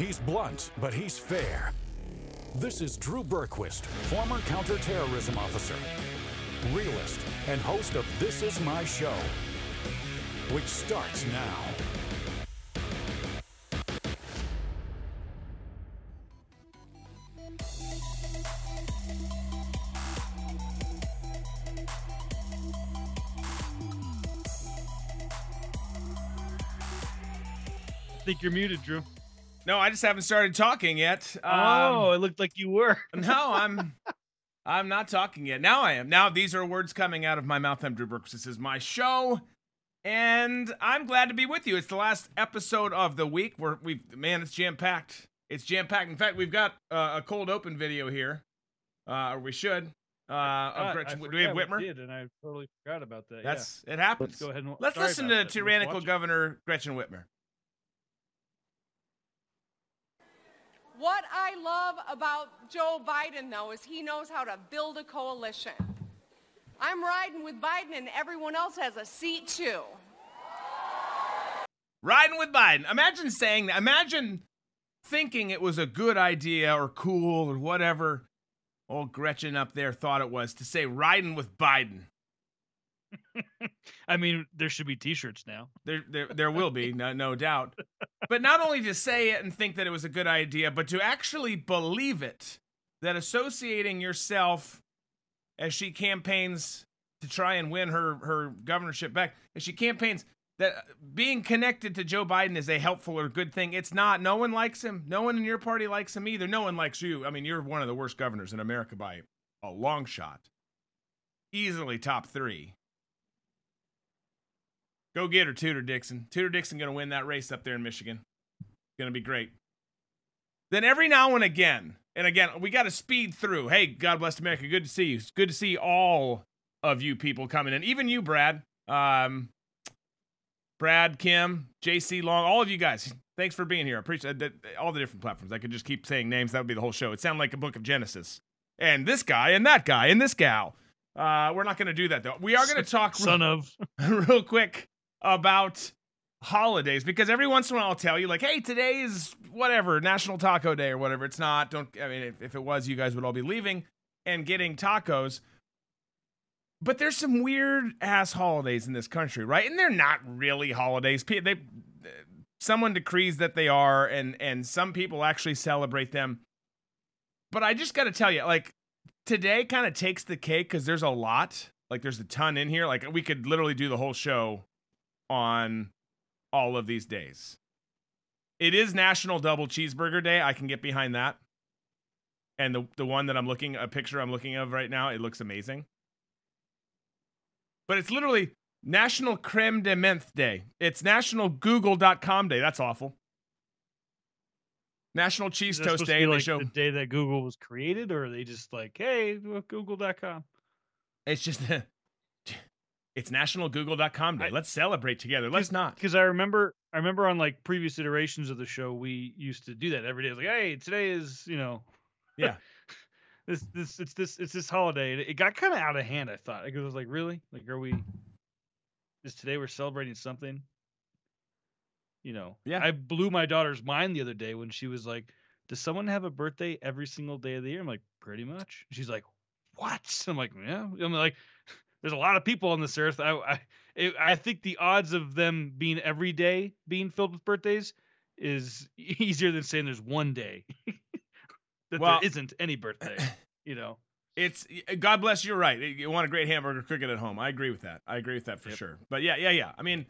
He's blunt, but he's fair. This is Drew Berquist, former counterterrorism officer, realist, and host of This Is My Show, which starts now. I think you're muted, Drew. No, I just haven't started talking yet. Um, oh, it looked like you were. no, I'm I'm not talking yet. Now I am. Now these are words coming out of my mouth. I'm Drew Berquist. This is my show. And I'm glad to be with you. It's the last episode of the week. We're we've man, it's jam packed. It's jam packed. In fact, we've got uh, a cold open video here, uh, or we should. Uh, Gretchen. Do we have Whitmer? did, and I totally forgot about that. That's it happens. Let's go ahead and Let's listen to that. Tyrannical. Governor Gretchen Whitmer. What I love about Joe Biden, though, is he knows how to build a coalition. I'm riding with Biden, and everyone else has a seat too. Riding with Biden. Imagine saying that. Imagine thinking it was a good idea or cool or whatever old Gretchen up there thought it was to say riding with Biden. I mean, there should be T-shirts now. There, there, there will be, no, no doubt. But not only to say it and think that it was a good idea, but to actually believe it. That associating yourself as she campaigns to try and win her her governorship back, as she campaigns that being connected to Joe Biden is a helpful or good thing. It's not. No one likes him. No one in your party likes him either. No one likes you. I mean, you're one of the worst governors in America by a long shot. Easily top three. Go get her, Tudor Dixon. Tudor Dixon going to win that race up there in Michigan. It's Going to be great. Then every now and again, and again, we got to speed through. Hey, God bless America. Good to see you. It's good to see all of you people coming in, even you, Brad. Um, Brad, Kim, JC Long, all of you guys. Thanks for being here. I appreciate that, all the different platforms. I could just keep saying names. That would be the whole show. It sounded like a book of Genesis. And this guy, and that guy, and this gal. Uh, we're not going to do that though. We are going to talk Son of. real quick about holidays because every once in a while I'll tell you like, hey, today is whatever National Taco Day or whatever. It's not. Don't. I mean, if, if it was, you guys would all be leaving and getting tacos. But there's some weird ass holidays in this country, right? And they're not really holidays. They, someone decrees that they are, and and some people actually celebrate them. But I just got to tell you, like today kind of takes the cake because there's a lot. Like there's a ton in here. Like we could literally do the whole show on all of these days. It is National Double Cheeseburger Day. I can get behind that. And the the one that I'm looking a picture I'm looking of right now, it looks amazing. But it's literally National Creme de Menthe Day. It's National Google.com Day. That's awful. National Cheese Toast to Day. they like show the day that Google was created, or are they just like, hey, Google.com? it's just it's National Google.com Day. I- Let's celebrate together. Let's not. Because I remember, I remember on like previous iterations of the show, we used to do that every day. It's like, hey, today is, you know, Yeah. this, this, it's this, it's this holiday. And it got kind of out of hand. I thought because I was like, really, like, are we? Is today we're celebrating something? You know, Yeah. I blew my daughter's mind the other day when she was like, "Does someone have a birthday every single day of the year?" I'm like, "Pretty much." She's like, "What?" I'm like, "Yeah." I'm like, "There's a lot of people on this earth. I, I, I think the odds of them being every day being filled with birthdays is easier than saying there's one day that Well- there isn't any birthday. You know, It's God bless. You're right. You want a great hamburger, cook it at home. I agree with that. I agree with that for Yep. sure. But yeah, yeah, yeah. I mean,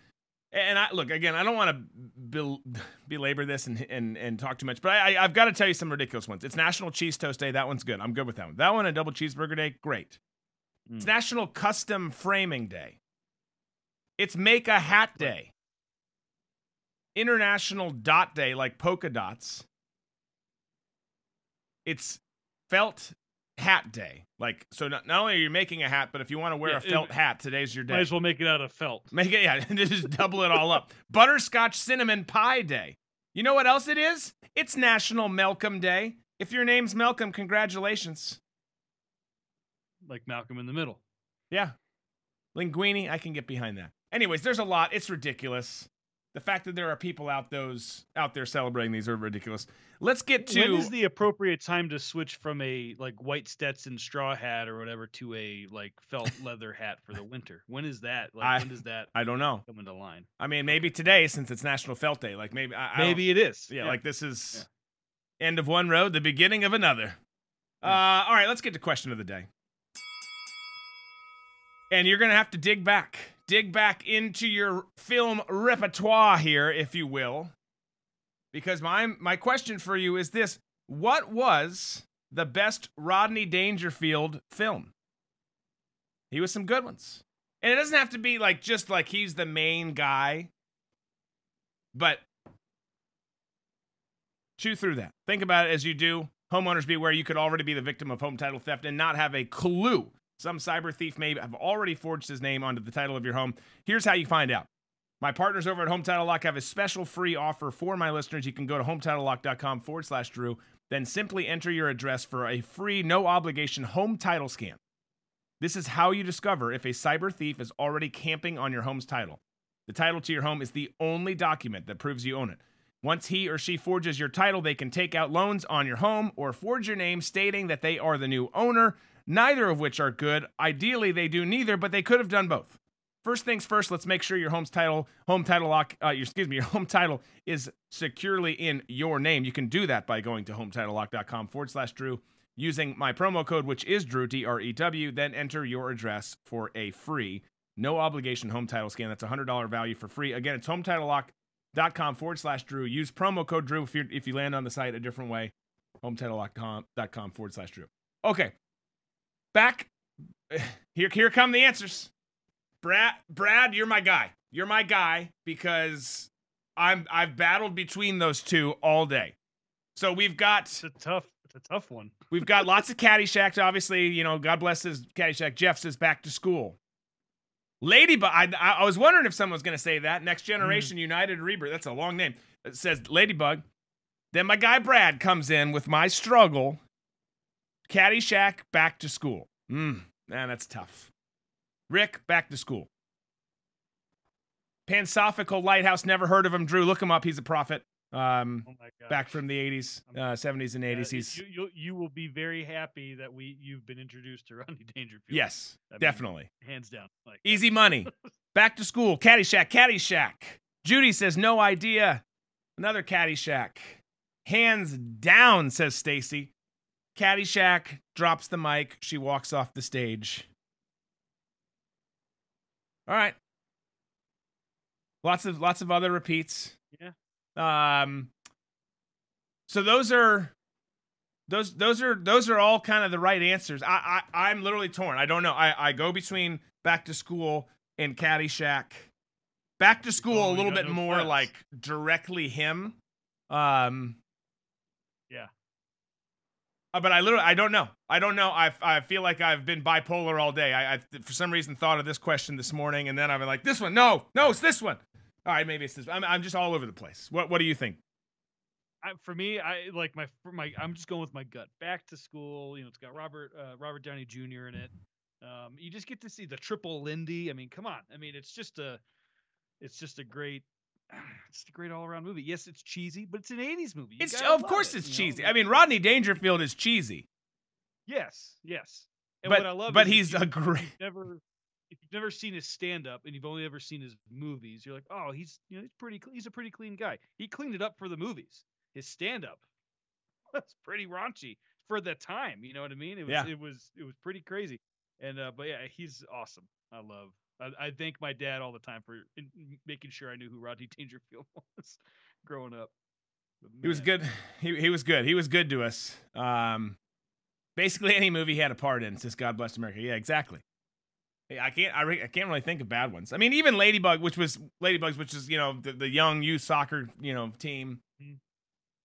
and I look again. I don't want to bel- belabor this and and and talk too much, but I, I I've got to tell you some ridiculous ones. It's National Cheese Toast Day. That one's good. I'm good with that one. That one a Double Cheeseburger Day. Great. It's Mm. National Custom Framing Day. It's Make a Hat Day. International Dot Day, like polka dots. It's Felt Hat Day. Like, so not, not only are you making a hat, but if you want to wear Yeah, a felt it- hat, today's your day. might as well make it out of felt. Make it, yeah, just double it all up. Butterscotch Cinnamon Pie Day. You know what else it is? It's National Malcolm Day. If your name's Malcolm, congratulations. Like Malcolm in the Middle. Yeah. Linguini, I can get behind that. Anyways, there's a lot. It's ridiculous. the fact that there are people out those out there celebrating these are ridiculous. Let's get to when is the appropriate time to switch from a like white Stetson straw hat or whatever to a like felt leather hat for the winter? When is that? Like I- when does that I don't know. come into line? I mean, maybe today since it's National Felt Day. Like maybe I, I Maybe it is. yeah, like this is end of one road, the beginning of another. Uh, all right, let's get to question of the day. And you're gonna have to dig back, dig back into your film repertoire here, if you will, because my my question for you is this: What was the best Rodney Dangerfield film? He was some good ones, and it doesn't have to be like just like he's the main guy, but chew through that. Think about it as you do. Homeowners beware, you could already be the victim of home title theft and not have a clue. Some cyber thief may have already forged his name onto the title of your home. Here's how you find out. My partners over at Home Title Lock have a special free offer for my listeners. You can go to hometitlelock.com forward slash Drew, then simply enter your address for a free, no obligation home title scan. This is how you discover if a cyber thief is already camping on your home's title. The title to your home is the only document that proves you own it. Once he or she forges your title, they can take out loans on your home or forge your name stating that they are the new owner, neither of which are good. Ideally, they do neither, but they could have done both. First things first, let's make sure your home's title, home title lock, uh, your, excuse me, your home title is securely in your name. You can do that by going to hometitlelock.com forward slash Drew, using my promo code, which is Drew, D R E W, then enter your address for a free, no obligation home title scan. That's a $100 value for free. Again, it's hometitlelock.com forward slash Drew. Use promo code Drew if, you if you land on the site a different way. Hometitlelock.com forward slash Drew. Okay. Back. Here, here come the answers. Brad, Brad, you're my guy. You're my guy because I'm I've battled between those two all day. So we've got It's a tough. It's a tough one. we've got lots of Caddyshack. Obviously, you know, God bless his Caddyshack. Jeff says back to school. Ladybug. I, I was wondering if someone was going to say that. Next hmm. Generation United Rebirth. That's a long name. It says Ladybug. Then my guy Brad comes in with my struggle. Caddyshack back to school. Mm, man, that's tough. Rick, back to school. Pansophical Lighthouse, never heard of him. Drew, look him up. He's a prophet. Um, Oh back from the 80s, uh, 70s, and 80s. He's you, you you will be very happy that we you've been introduced to Rodney Dangerfield. yes, I mean, definitely hands down. Like easy money. Back to school. Caddyshack. Caddyshack. Judy says no idea. Another Caddyshack. Hands down, says Stacy. Caddyshack drops the mic. She walks off the stage. All right. Lots of lots of other repeats. Yeah. Um. So those are those those are those are all kind of the right answers. I, I I'm literally torn. I don't know. I I go between back to school and Caddyshack. Back to school Oh, a little bit no more class. like directly him. Um. Uh, but I literally, I don't know. I don't know. I, I feel like I've been bipolar all day. I, I, for some reason, thought of this question this morning, and then I've been like, this one, no, no, it's this one. All right, maybe it's this. I'm, I'm just all over the place. What, what do you think? I, for me, I like my my. I'm just going with my gut. Back to school. You know, it's got Robert uh, Robert Downey Jr. in it. Um, you just get to see the triple Lindy. I mean, come on. I mean, it's just a, it's just a great, it's a great all around movie. Yes, it's cheesy, but it's an '80s movie. You It's of course it, it's you know? cheesy. I mean, Rodney Dangerfield is cheesy, yes, yes. And but what I love, but he's a great. never if you've never seen his stand up and you've only ever seen his movies, you're like, oh, he's you know he's pretty he's a pretty clean guy. He cleaned it up for the movies. His stand up was pretty raunchy for the time. You know what I mean? It was Yeah. it was it was pretty crazy. And uh, but yeah, he's awesome. I love. I, I thank my dad all the time for in, making sure I knew who Rodney Dangerfield was growing up. He was good. He, he was good. He was good to us. Um, basically any movie he had a part in since God Bless America. Yeah, exactly. I can't. I, re- I can't really think of bad ones. I mean, even Ladybug, which was Ladybugs, which is you know the, the young youth soccer you know team, Mhm.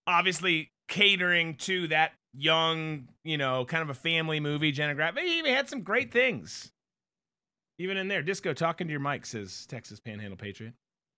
obviously catering to that young you know kind of a family movie. Jenna Grab. He even had some great things. Even in there, disco talking to your mic says Texas Panhandle Patriot.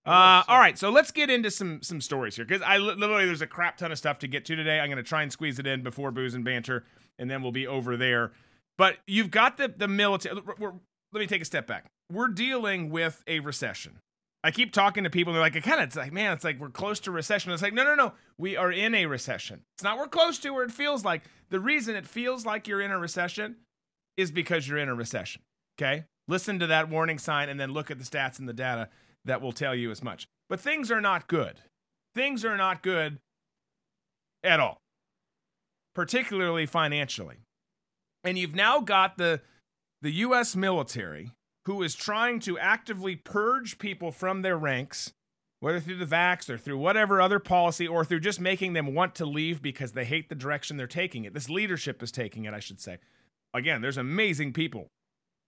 Uh, all right, so let's get into some some stories here because I literally there's a crap ton of stuff to get to today. I'm going to try and squeeze it in before booze and banter, and then we'll be over there. But you've got the the military. Let me take a step back. We're dealing with a recession. I keep talking to people, and they're like, it kind of, it's like, man, it's like we're close to recession. It's like, no, no, no. We are in a recession. It's not we're close to where it feels like. The reason it feels like you're in a recession is because you're in a recession. Okay? Listen to that warning sign and then look at the stats and the data that will tell you as much. But things are not good. Things are not good at all, particularly financially. And you've now got the the US military who is trying to actively purge people from their ranks, whether through the vax or through whatever other policy or through just making them want to leave because they hate the direction they're taking it. This leadership is taking it, I should say. Again, there's amazing people,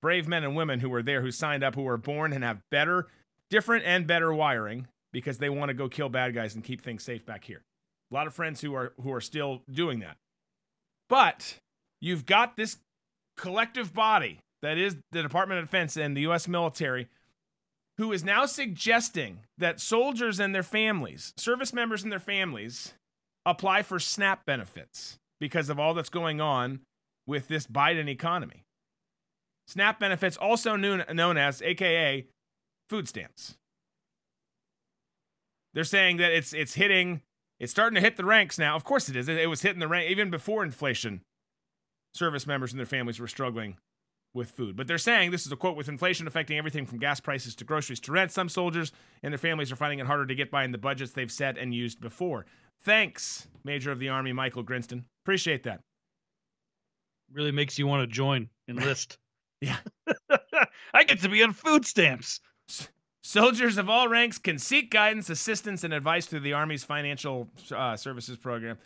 brave men and women who were there who signed up, who were born and have better, different and better wiring because they want to go kill bad guys and keep things safe back here. A lot of friends who are who are still doing that. But you've got this collective body that is the Department of Defense and the US military who is now suggesting that soldiers and their families, service members and their families apply for SNAP benefits because of all that's going on with this Biden economy. SNAP benefits also known, known as aka food stamps. They're saying that it's it's hitting it's starting to hit the ranks now. Of course it is. It, it was hitting the rank even before inflation. Service members and their families were struggling with food. But they're saying this is a quote with inflation affecting everything from gas prices to groceries to rent. Some soldiers and their families are finding it harder to get by in the budgets they've set and used before. Thanks, Major of the Army Michael Grinston. Appreciate that. Really makes you want to join, enlist. Yeah. I get to be on food stamps. Soldiers of all ranks can seek guidance, assistance, and advice through the Army's financial uh, services program.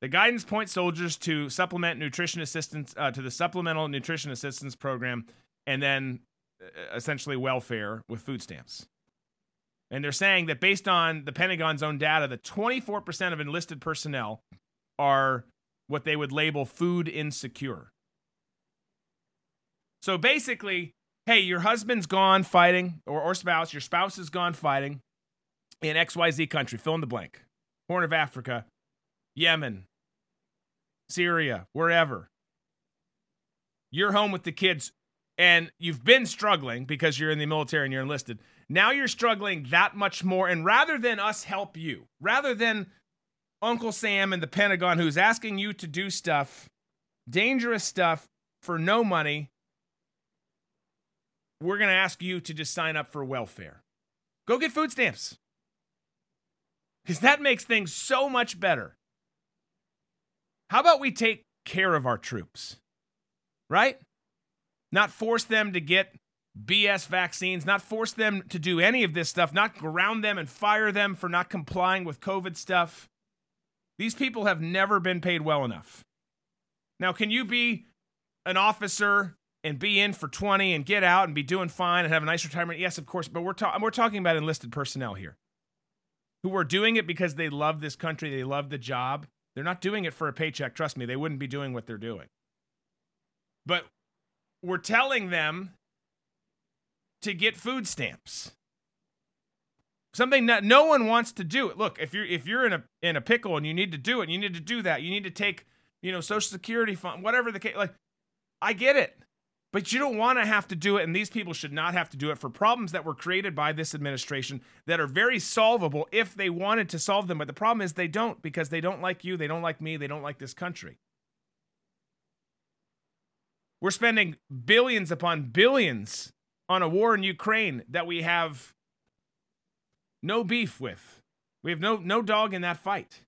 The guidance points soldiers to supplement nutrition assistance uh, to the supplemental nutrition assistance program, and then uh, essentially welfare with food stamps. And they're saying that based on the Pentagon's own data, that 24% of enlisted personnel are what they would label food insecure. So basically, hey, your husband's gone fighting, or, or spouse, your spouse is gone fighting in XYZ country, fill in the blank, Horn of Africa, Yemen, Syria, wherever. You're home with the kids and you've been struggling because you're in the military and you're enlisted. Now you're struggling that much more. And rather than us help you, rather than Uncle Sam and the Pentagon who's asking you to do stuff, dangerous stuff for no money, we're going to ask you to just sign up for welfare. Go get food stamps. Because that makes things so much better. How about we take care of our troops? Right? Not force them to get BS vaccines, not force them to do any of this stuff, not ground them and fire them for not complying with COVID stuff. These people have never been paid well enough. Now, can you be an officer and be in for 20 and get out and be doing fine and have a nice retirement? Yes, of course, but we're, ta- we're talking about enlisted personnel here who are doing it because they love this country, they love the job, they're not doing it for a paycheck. Trust me, they wouldn't be doing what they're doing. But we're telling them to get food stamps. Something that no one wants to do. Look, if you're if you're in a in a pickle and you need to do it, you need to do that. You need to take, you know, social security fund, whatever the case. Like, I get it. But you don't want to have to do it, and these people should not have to do it for problems that were created by this administration that are very solvable if they wanted to solve them. But the problem is they don't because they don't like you, they don't like me, they don't like this country. We're spending billions upon billions on a war in Ukraine that we have no beef with. We have no no dog in that fight.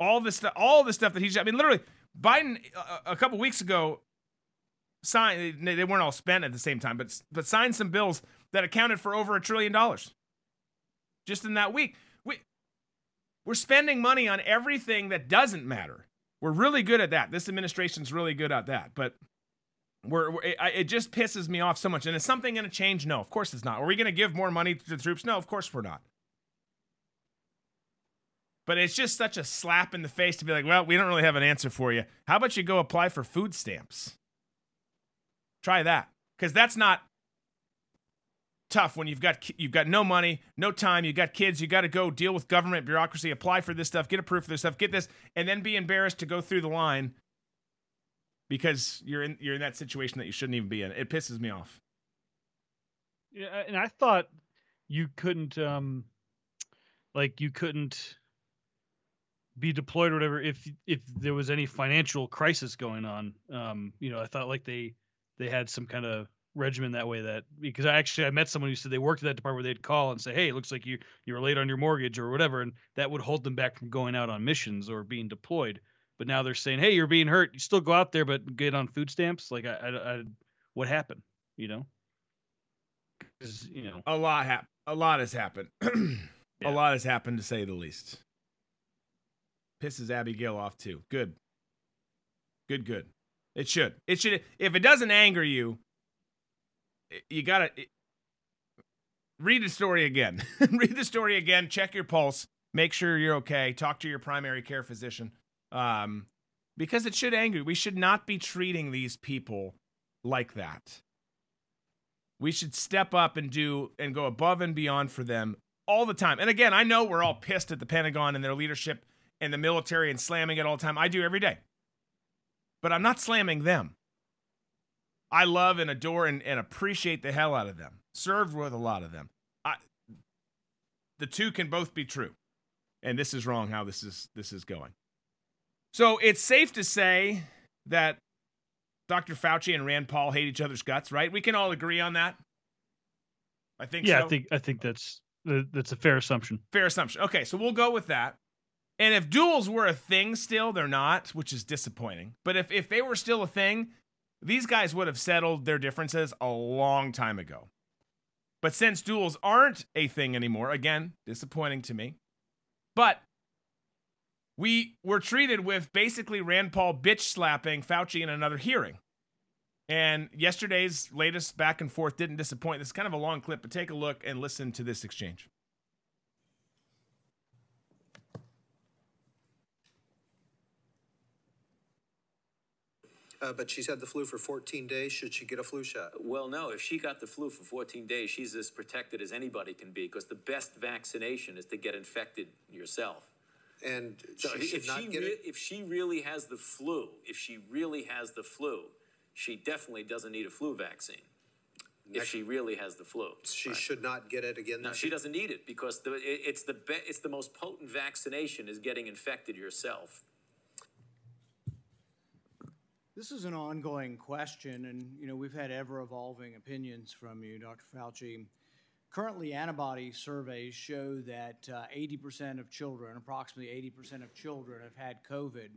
All the stuff, all the stuff that he's. I mean, literally, Biden a, a couple weeks ago signed. They weren't all spent at the same time, but but signed some bills that accounted for over a trillion dollars just in that week. We we're spending money on everything that doesn't matter. We're really good at that. This administration's really good at that, but. We're, we're it, it just pisses me off so much. And is something going to change? No, of course it's not. Are we going to give more money to the troops? No, of course we're not. But it's just such a slap in the face to be like, well, we don't really have an answer for you. How about you go apply for food stamps? Try that. Because that's not tough when you've got you've got no money, no time, you've got kids, you got to go deal with government bureaucracy, apply for this stuff, get approved for this stuff, get this, and then be embarrassed to go through the line because you're in you're in that situation that you shouldn't even be in. It pisses me off. Yeah, and I thought you couldn't, um, like you couldn't be deployed or whatever if if there was any financial crisis going on. Um, you know, I thought like they they had some kind of regimen that way that because I actually I met someone who said they worked at that department where they'd call and say, Hey, it looks like you you were late on your mortgage or whatever, and that would hold them back from going out on missions or being deployed. But now they're saying, Hey, you're being hurt, you still go out there but get on food stamps. Like I, I, I what happened? You know? Because you know A lot hap- a lot has happened. Yeah. A lot has happened to say the least. Pisses Abigail off too. Good. Good, good. It should. It should if it doesn't anger you, you got to read the story again. read the story again, check your pulse, make sure you're okay, talk to your primary care physician. Um because it should anger you. We should not be treating these people like that. We should step up and do and go above and beyond for them all the time. And again, I know we're all pissed at the Pentagon and their leadership and the military and slamming it all the time. I do every day. But I'm not slamming them. I love and adore and, and appreciate the hell out of them. Served with a lot of them. I, the two can both be true. And this is wrong how this is this is going. So it's safe to say that Dr. Fauci and Rand Paul hate each other's guts, right? We can all agree on that. I think Yeah, so. I think I think that's that's a fair assumption. Fair assumption. Okay, so we'll go with that. And if duels were a thing still, they're not, which is disappointing. But if, if they were still a thing, these guys would have settled their differences a long time ago. But since duels aren't a thing anymore, again, disappointing to me. But we were treated with basically Rand Paul bitch slapping Fauci in another hearing. And yesterday's latest back and forth didn't disappoint. This is kind of a long clip, but take a look and listen to this exchange. Uh, but she's had the flu for 14 days. Should she get a flu shot? Well, no. If she got the flu for 14 days, she's as protected as anybody can be because the best vaccination is to get infected yourself. And So she should if not she get re- it. if she really has the flu, if she really has the flu, she definitely doesn't need a flu vaccine. If she really has the flu, She Right. should not get it again. No, she year? doesn't need it because the, it, it's the be, it's the most potent vaccination is getting infected yourself. This is an ongoing question, and you know we've had ever-evolving opinions from you, Dr. Fauci. Currently, antibody surveys show that uh, 80% of children, approximately 80% of children, have had COVID,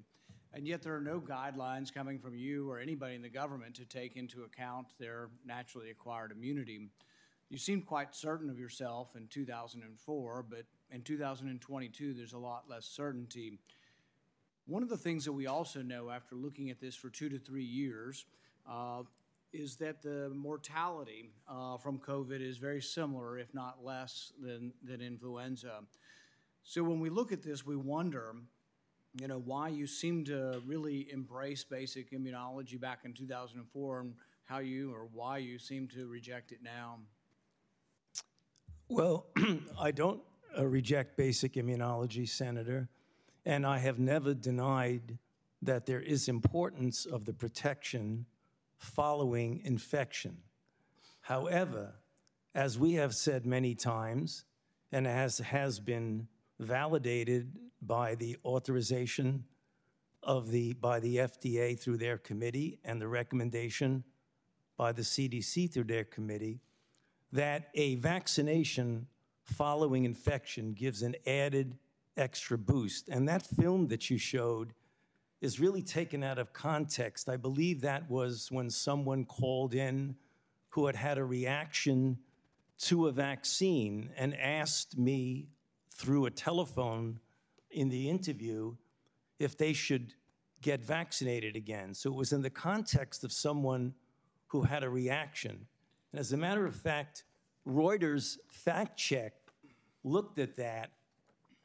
and yet there are no guidelines coming from you or anybody in the government to take into account their naturally acquired immunity. You seemed quite certain of yourself in 2004, but in 2022, there's a lot less certainty. One of the things that we also know after looking at this for two to three years uh, is that the mortality uh, from COVID is very similar, if not less, than, than influenza. So when we look at this, we wonder, you know, why you seem to really embrace basic immunology back in 2004 and how you or why you seem to reject it now. Well, I don't uh, reject basic immunology, Senator, and I have never denied that there is importance of the protection following infection. However, as we have said many times, and as has been validated by the authorization of the by the FDA through their committee and the recommendation by the CDC through their committee, that a vaccination following infection gives an added extra boost. And that film that you showed is really taken out of context. I believe that was when someone called in who had had a reaction to a vaccine and asked me through a telephone in the interview if they should get vaccinated again. So it was in the context of someone who had a reaction. And as a matter of fact, Reuters fact check looked at that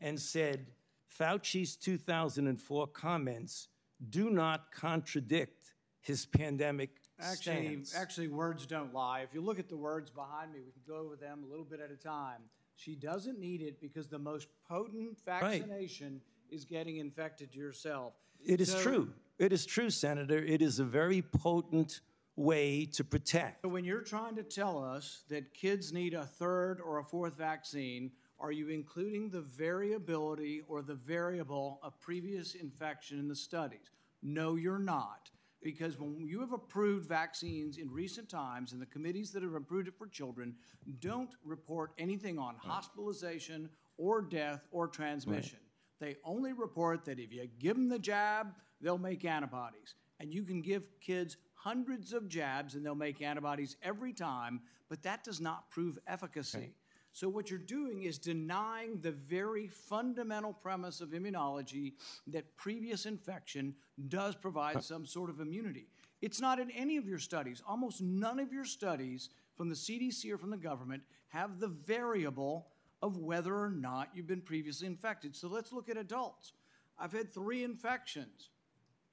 and said Fauci's 2004 comments do not contradict his pandemic Actually, stance. actually, words don't lie. If you look at the words behind me, we can go over them a little bit at a time. She doesn't need it because the most potent vaccination is getting infected yourself. It is So- true. It is true, Senator. It is a very potent way to protect. So when you're trying to tell us that kids need a third or a fourth vaccine, are you including the variability or the variable of previous infection in the studies? No, you're not. Because when you have approved vaccines in recent times, and the committees that have approved it for children don't report anything on hospitalization or death or transmission. They only report that if you give them the jab, they'll make antibodies. And you can give kids hundreds of jabs and they'll make antibodies every time, but that does not prove efficacy. So, what you're doing is denying the very fundamental premise of immunology that previous infection does provide some sort of immunity. It's not in any of your studies. Almost none of your studies from the CDC or from the government have the variable of whether or not you've been previously infected. So, let's look at adults. I've had three infections.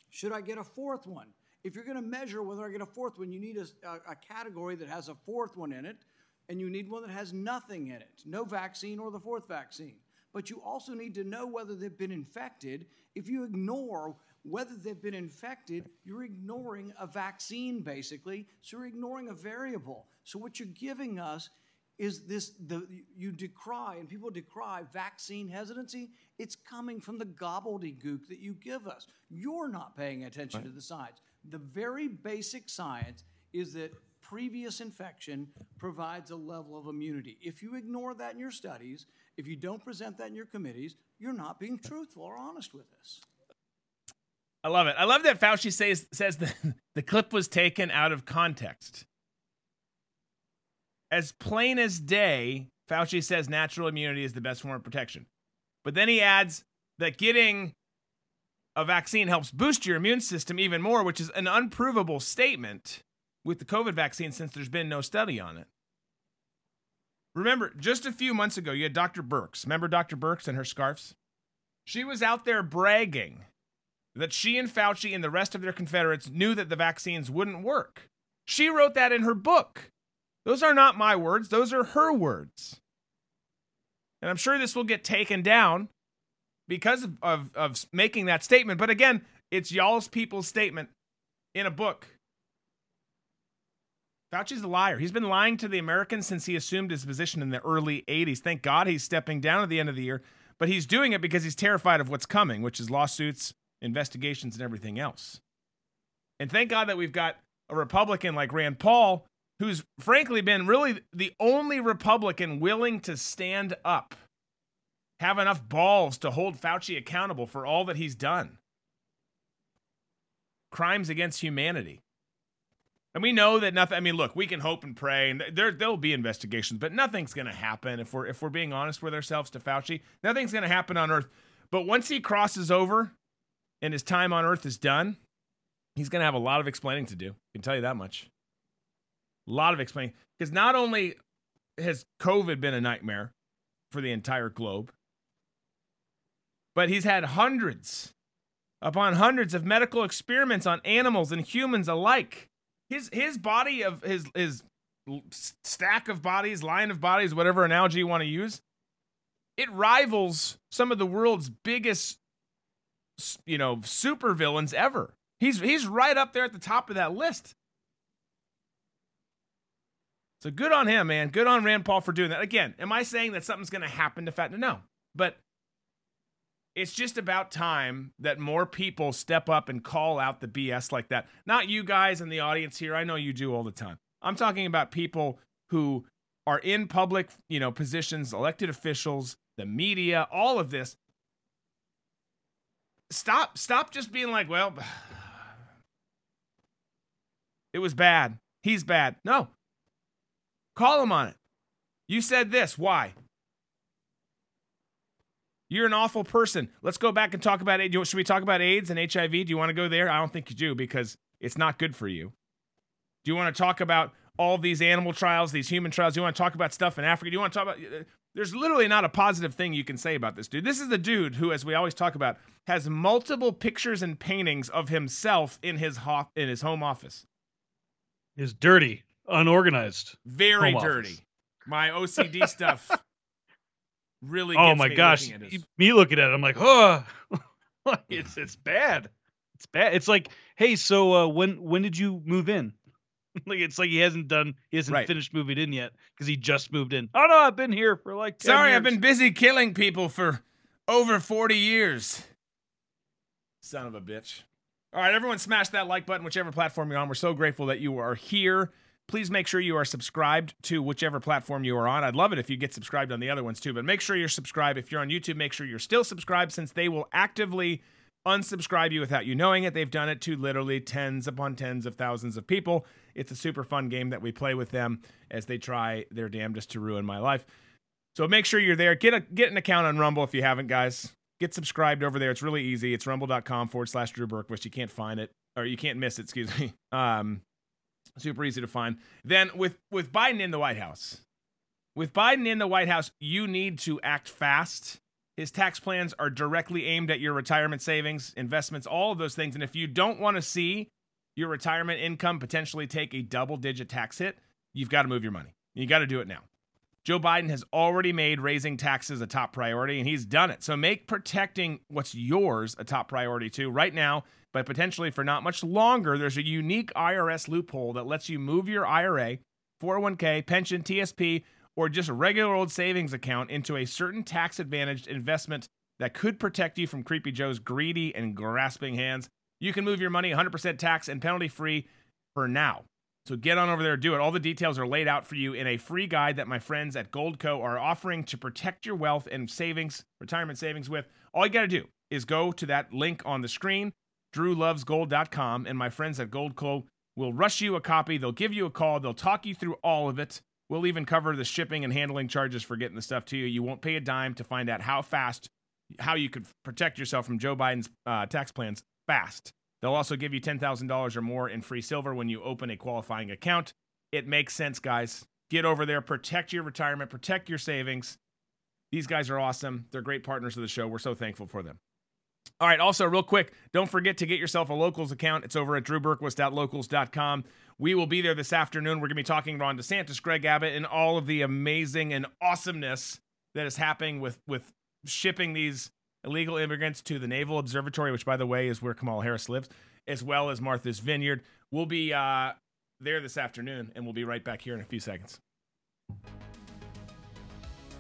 Should I get a fourth one? If you're going to measure whether I get a fourth one, you need a, a, a category that has a fourth one in it, and you need one that has nothing in it no vaccine or the fourth vaccine. But you also need to know whether they've been infected. If you ignore whether they've been infected, you're ignoring a vaccine basically, so you're ignoring a variable. So what you're giving us is this the you decry and people decry vaccine hesitancy it's coming from the gobbledygook that you give us you're not paying attention to the science the very basic science is that previous infection provides a level of immunity if you ignore that in your studies if you don't present that in your committees you're not being truthful or honest with us I love it. I love that Fauci says says the, the clip was taken out of context. As plain as day, Fauci says natural immunity is the best form of protection. But then he adds that getting a vaccine helps boost your immune system even more, which is an unprovable statement with the COVID vaccine since there's been no study on it. Remember, just a few months ago, you had Dr. Birx. Remember Dr. Birx and her scarves? She was out there bragging that she and Fauci and the rest of their Confederates knew that the vaccines wouldn't work. She wrote that in her book. Those are not my words, those are her words. And I'm sure this will get taken down because of, of, of making that statement. But again, it's y'all's people's statement in a book. Fauci's a liar. He's been lying to the Americans since he assumed his position in the early 80s. Thank God he's stepping down at the end of the year, but he's doing it because he's terrified of what's coming, which is lawsuits, investigations, and everything else. And thank God that we've got a Republican like Rand Paul, who's frankly been really the only Republican willing to stand up, have enough balls to hold Fauci accountable for all that he's done. Crimes against humanity. And we know that nothing. I mean, look, we can hope and pray, and there there'll be investigations, but nothing's going to happen if we're if we're being honest with ourselves to Fauci. Nothing's going to happen on Earth. But once he crosses over, and his time on Earth is done, he's going to have a lot of explaining to do. I can tell you that much. A lot of explaining because not only has COVID been a nightmare for the entire globe, but he's had hundreds upon hundreds of medical experiments on animals and humans alike his his body of his his stack of bodies, line of bodies, whatever analogy you want to use, it rivals some of the world's biggest you know, supervillains ever. He's he's right up there at the top of that list. So good on him, man. Good on Rand Paul for doing that. Again, am I saying that something's going to happen to Fat? No. But it's just about time that more people step up and call out the BS like that. Not you guys in the audience here. I know you do all the time. I'm talking about people who are in public, you know, positions, elected officials, the media, all of this. Stop stop just being like, well, it was bad. He's bad. No. Call him on it. You said this. Why? You're an awful person. Let's go back and talk about it. Should we talk about AIDS and HIV? Do you want to go there? I don't think you do because it's not good for you. Do you want to talk about all these animal trials, these human trials? Do you want to talk about stuff in Africa? Do you want to talk about. Uh, there's literally not a positive thing you can say about this dude. This is the dude who, as we always talk about, has multiple pictures and paintings of himself in his ho- in his home office. Is dirty, unorganized. Very dirty. office. My OCD stuff really. Oh my me gosh, looking at his- me looking at it, I'm like, oh, it's it's bad. It's bad. It's like, hey, so uh, when when did you move in? like it's like he hasn't done he hasn't Right. finished moving in yet because he just moved in. Oh no, I've been here for like 10 Sorry, I've been busy killing people for over 40 years. Son of a bitch. All right, everyone, smash that like button, whichever platform you're on. We're so grateful that you are here. Please make sure you are subscribed to whichever platform you are on. I'd love it if you get subscribed on the other ones too, but make sure you're subscribed. If you're on YouTube, make sure you're still subscribed since they will actively unsubscribe you without you knowing it. They've done it to literally tens upon tens of thousands of people. It's a super fun game that we play with them as they try their damnedest to ruin my life. So make sure you're there. Get a get an account on Rumble if you haven't, guys. Get subscribed over there. It's really easy. It's rumble.com forward slash Drew Berquist. You can't find it, or you can't miss it, excuse me. Um, super easy to find. Then with with Biden in the White House, with Biden in the White House, you need to act fast. His tax plans are directly aimed at your retirement savings, investments, all of those things. And if you don't want to see your retirement income potentially take a double digit tax hit, you've got to move your money. You got to do it now. Joe Biden has already made raising taxes a top priority, and he's done it. So make protecting what's yours a top priority too. Right now, but potentially for not much longer, there's a unique IRS loophole that lets you move your IRA, 401k, pension, TSP, or just a regular old savings account into a certain tax advantaged investment that could protect you from Creepy Joe's greedy and grasping hands. You can move your money 100% tax and penalty free for now. So get on over there, do it. All the details are laid out for you in a free guide that my friends at Goldco are offering to protect your wealth and savings, retirement savings with. All you got to do is go to that link on the screen, drewlovesgold.com, and my friends at Goldco will rush you a copy. They'll give you a call. They'll talk you through all of it. We'll even cover the shipping and handling charges for getting the stuff to you. You won't pay a dime to find out how fast, how you could protect yourself from Joe Biden's uh, tax plans fast. They'll also give you $10,000 or more in free silver when you open a qualifying account. It makes sense, guys. Get over there, protect your retirement, protect your savings. These guys are awesome. They're great partners of the show. We're so thankful for them. All right, also, real quick, don't forget to get yourself a locals account. It's over at drewberquist.locals.com. We will be there this afternoon. We're going to be talking Ron DeSantis, Greg Abbott, and all of the amazing and awesomeness that is happening with, with shipping these illegal immigrants to the Naval Observatory, which, by the way, is where Kamala Harris lives, as well as Martha's Vineyard. We'll be uh, there this afternoon, and we'll be right back here in a few seconds.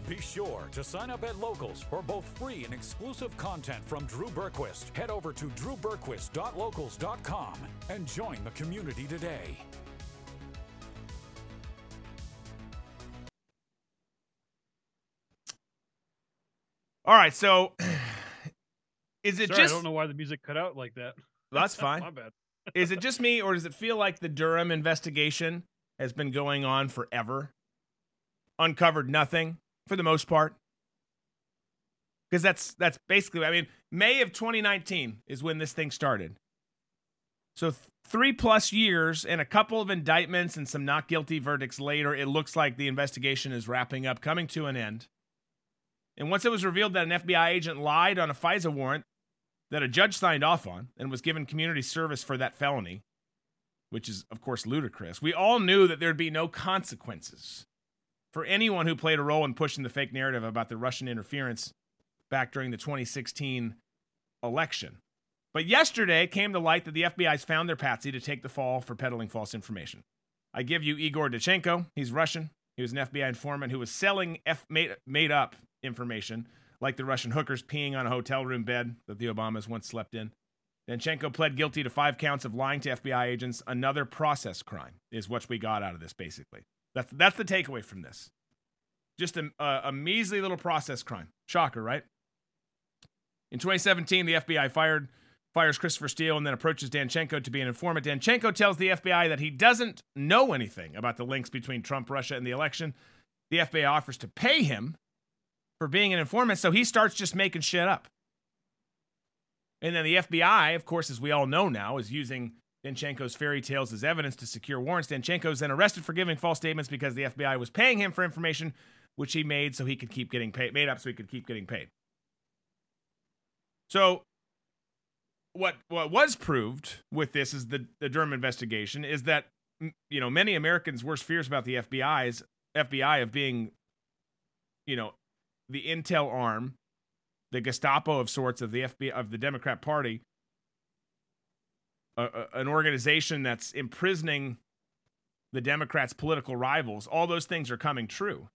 Be sure to sign up at Locals for both free and exclusive content from Drew Berquist. Head over to drewberquist.locals.com and join the community today. All right, so is it Sorry, just I don't know why the music cut out like that. That's fine. My bad. is it just me, or does it feel like the Durham investigation has been going on forever? Uncovered nothing for the most part. Because that's that's basically, I mean, May of 2019 is when this thing started. So th- three plus years and a couple of indictments and some not guilty verdicts later, it looks like the investigation is wrapping up, coming to an end. And once it was revealed that an FBI agent lied on a FISA warrant that a judge signed off on and was given community service for that felony, which is, of course, ludicrous. We all knew that there'd be no consequences for anyone who played a role in pushing the fake narrative about the Russian interference back during the 2016 election. But yesterday came to light that the FBI's found their patsy to take the fall for peddling false information. I give you Igor Danchenko. He's Russian. He was an FBI informant who was selling F- made, made up information like the Russian hookers peeing on a hotel room bed that the Obamas once slept in. Danchenko pled guilty to five counts of lying to FBI agents. Another process crime is what we got out of this, basically. That's, that's the takeaway from this. Just a, a, a measly little process crime. Shocker, right? In 2017, the FBI fired fires Christopher Steele and then approaches Danchenko to be an informant. Danchenko tells the FBI that he doesn't know anything about the links between Trump, Russia, and the election. The FBI offers to pay him for being an informant, so he starts just making shit up. And then the FBI, of course, as we all know now, is using Danchenko's fairy tales as evidence to secure warrants. Danchenko is then arrested for giving false statements because the FBI was paying him for information which he made so he could keep getting paid, made up so he could keep getting paid. So, what what was proved with this is the the Durham investigation is that you know many Americans' worst fears about the FBI's FBI of being, you know, the intel arm, the Gestapo of sorts of the FBI of the Democrat Party, a, a- an organization that's imprisoning the Democrats' political rivals, all those things are coming true.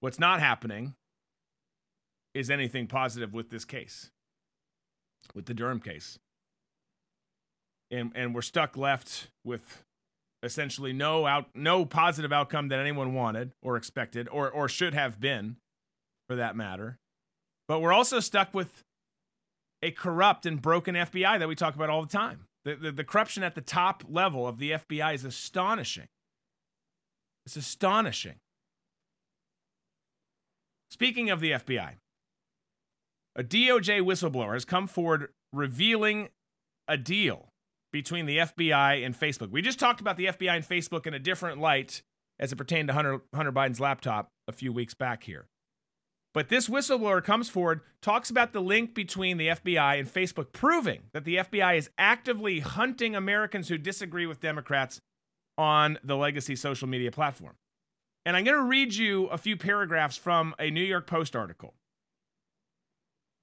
What's not happening is anything positive with this case, with the Durham case. And, and we're stuck left with essentially no out no positive outcome that anyone wanted or expected or or should have been for that matter. But we're also stuck with a corrupt and broken FBI that we talk about all the time. The, the, the corruption at the top level of the FBI is astonishing. It's astonishing. Speaking of the FBI a DOJ whistleblower has come forward revealing a deal between the FBI and Facebook. We just talked about the FBI and Facebook in a different light as it pertained to Hunter, Hunter Biden's laptop a few weeks back here. But this whistleblower comes forward, talks about the link between the FBI and Facebook, proving that the FBI is actively hunting Americans who disagree with Democrats on the legacy social media platform. And I'm going to read you a few paragraphs from a New York Post article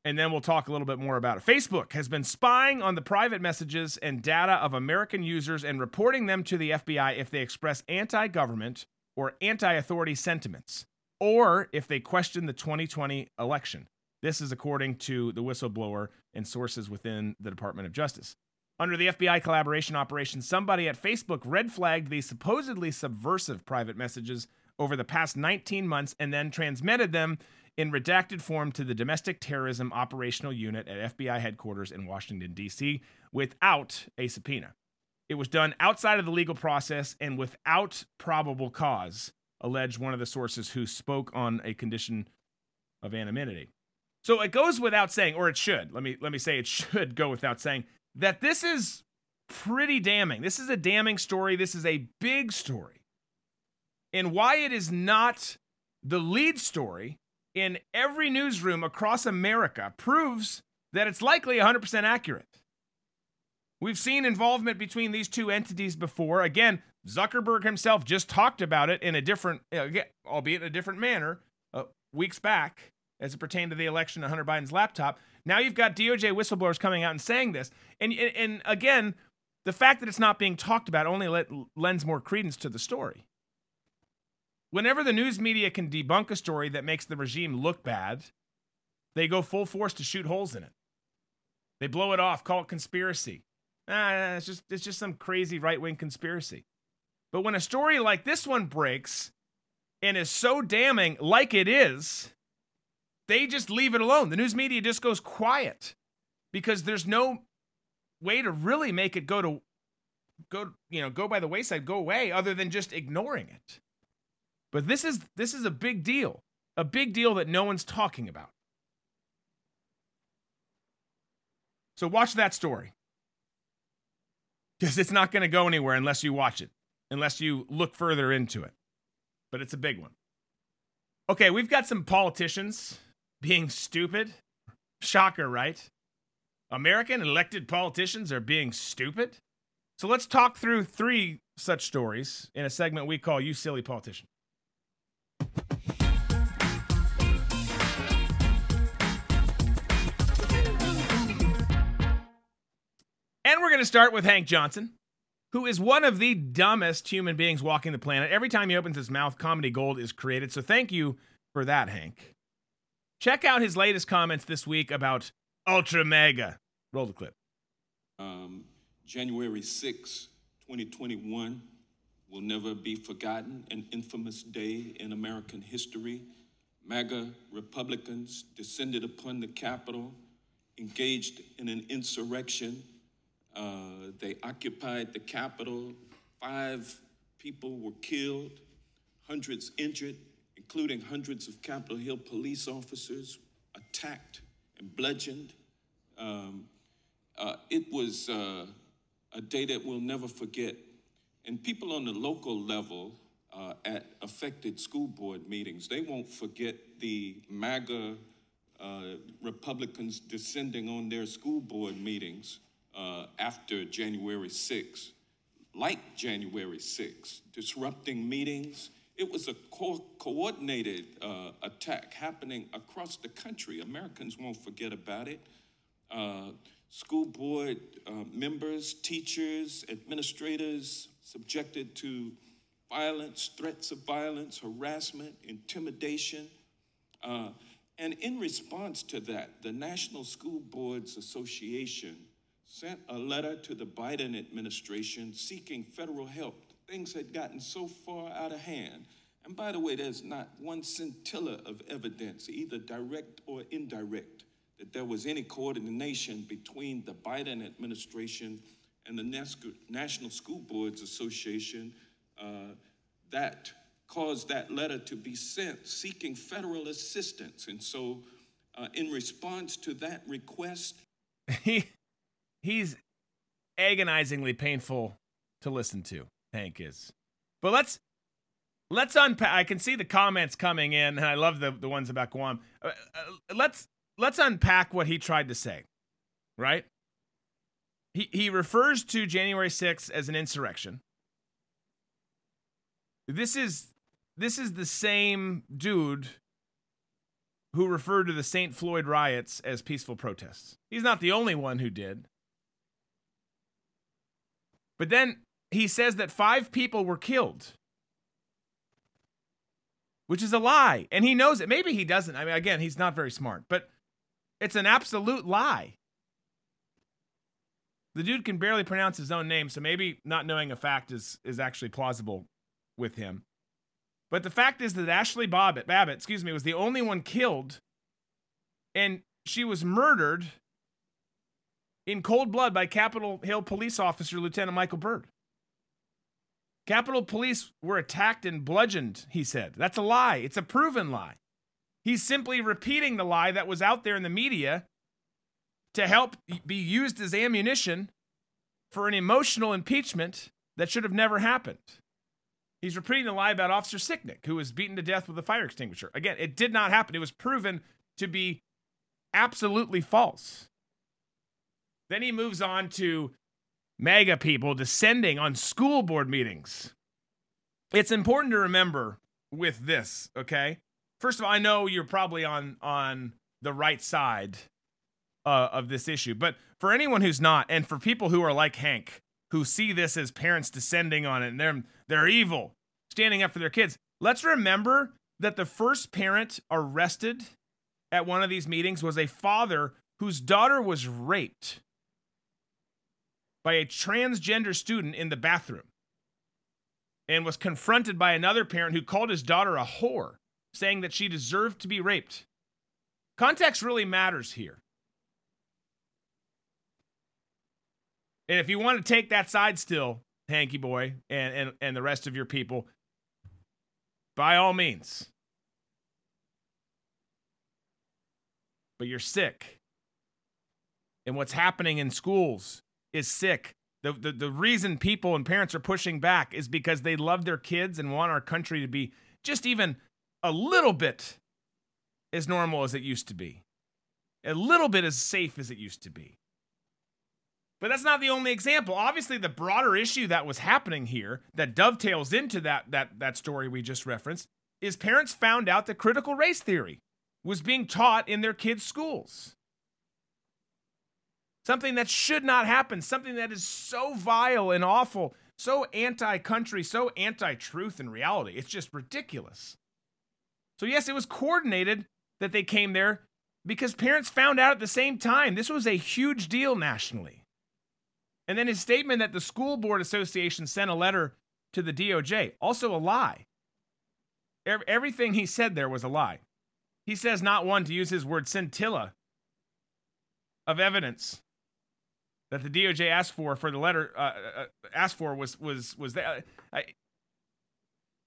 and then we'll talk a little bit more about it. Facebook has been spying on the private messages and data of American users and reporting them to the FBI if they express anti government or anti authority sentiments, or if they question the 2020 election. This is according to the whistleblower and sources within the Department of Justice. Under the FBI collaboration operation, somebody at Facebook red flagged the supposedly subversive private messages over the past 19 months and then transmitted them in redacted form to the Domestic Terrorism Operational Unit at FBI headquarters in Washington, D.C., without a subpoena. It was done outside of the legal process and without probable cause, alleged one of the sources who spoke on a condition of anonymity. So it goes without saying, or it should, let me let me say it should go without saying, that this is pretty damning. This is a damning story. This is a big story. And why it is not the lead story in every newsroom across America proves that it's likely 100% accurate. We've seen involvement between these two entities before. Again, Zuckerberg himself just talked about it in a different, albeit in a different manner, uh, weeks back as it pertained to the election of Hunter Biden's laptop. Now you've got DOJ whistleblowers coming out and saying this. And, and again, the fact that it's not being talked about only let, lends more credence to the story. Whenever the news media can debunk a story that makes the regime look bad, they go full force to shoot holes in it. They blow it off, call it conspiracy. Ah, it's just it's just some crazy right-wing conspiracy. But when a story like this one breaks and is so damning like it is, they just leave it alone. The news media just goes quiet because there's no way to really make it go to go you know go by the wayside, go away other than just ignoring it. But this is this is a big deal. A big deal that no one's talking about. So watch that story. Because it's not going to go anywhere unless you watch it, unless you look further into it. But it's a big one. Okay, we've got some politicians being stupid. Shocker, right? American elected politicians are being stupid. So let's talk through three such stories in a segment we call You Silly Politician. And we're going to start with Hank Johnson, who is one of the dumbest human beings walking the planet. Every time he opens his mouth, comedy gold is created. So thank you for that, Hank. Check out his latest comments this week about Ultra Mega. Roll the clip. Um, January 6, 2021 will never be forgotten, an infamous day in American history. MAGA Republicans descended upon the Capitol, engaged in an insurrection. Uh, they occupied the Capitol. Five people were killed, hundreds injured, including hundreds of Capitol Hill police officers attacked and bludgeoned. Um, uh, it was uh, a day that we'll never forget. And people on the local level uh, at affected school board meetings, they won't forget the MAGA uh, Republicans descending on their school board meetings uh, after January 6th, like January 6th, disrupting meetings. It was a co- coordinated uh, attack happening across the country. Americans won't forget about it. uh, school board uh, members, teachers, administrators subjected to violence, threats of violence, harassment, intimidation. Uh, and in response to that, the National School Boards Association sent a letter to the Biden administration seeking federal help. Things had gotten so far out of hand. And by the way, there's not one scintilla of evidence, either direct or indirect, that there was any coordination between the Biden administration and the National School Boards Association uh, that caused that letter to be sent seeking federal assistance. And so, uh, in response to that request, he he's agonizingly painful to listen to. Hank is, but let's let's unpack. I can see the comments coming in, and I love the the ones about Guam. Uh, uh, let's let's unpack what he tried to say. Right. He he refers to January 6th as an insurrection. This is this is the same dude who referred to the St. Floyd riots as peaceful protests. He's not the only one who did. But then he says that five people were killed, which is a lie. And he knows it. Maybe he doesn't. I mean, again, he's not very smart, but it's an absolute lie. The dude can barely pronounce his own name, so maybe not knowing a fact is, is actually plausible with him. But the fact is that Ashley Babbitt, Babbitt, excuse me, was the only one killed, and she was murdered in cold blood by Capitol Hill police officer Lieutenant Michael Byrd. Capitol Police were attacked and bludgeoned, he said. That's a lie. It's a proven lie. He's simply repeating the lie that was out there in the media to help be used as ammunition for an emotional impeachment that should have never happened. He's repeating the lie about Officer Sicknick, who was beaten to death with a fire extinguisher. Again, it did not happen. It was proven to be absolutely false. Then he moves on to MAGA people descending on school board meetings. It's important to remember with this, okay? First of all, I know you're probably on on the right side uh, of this issue, but for anyone who's not, and for people who are like Hank, who see this as parents descending on it and they're they're evil, standing up for their kids. Let's remember that the first parent arrested at one of these meetings was a father whose daughter was raped by a transgender student in the bathroom and was confronted by another parent who called his daughter a whore, saying that she deserved to be raped. Context really matters here. And if you want to take that side still, Hanky Boy and, and, and the rest of your people, by all means. But you're sick. And what's happening in schools is sick. The, the, the reason people and parents are pushing back is because they love their kids and want our country to be just even a little bit as normal as it used to be, a little bit as safe as it used to be. But that's not the only example. Obviously, the broader issue that was happening here that dovetails into that that that story we just referenced is parents found out that critical race theory was being taught in their kids' schools. Something that should not happen, something that is so vile and awful, so anti-country, so anti-truth in reality. It's just ridiculous. So yes, it was coordinated that they came there because parents found out at the same time. This was a huge deal nationally. And then his statement that the School Board Association sent a letter to the DOJ, also a lie. Everything he said there was a lie. He says not one, to use his word, scintilla of evidence that the DOJ asked for for the letter uh, uh, uh, asked for was was was that. I,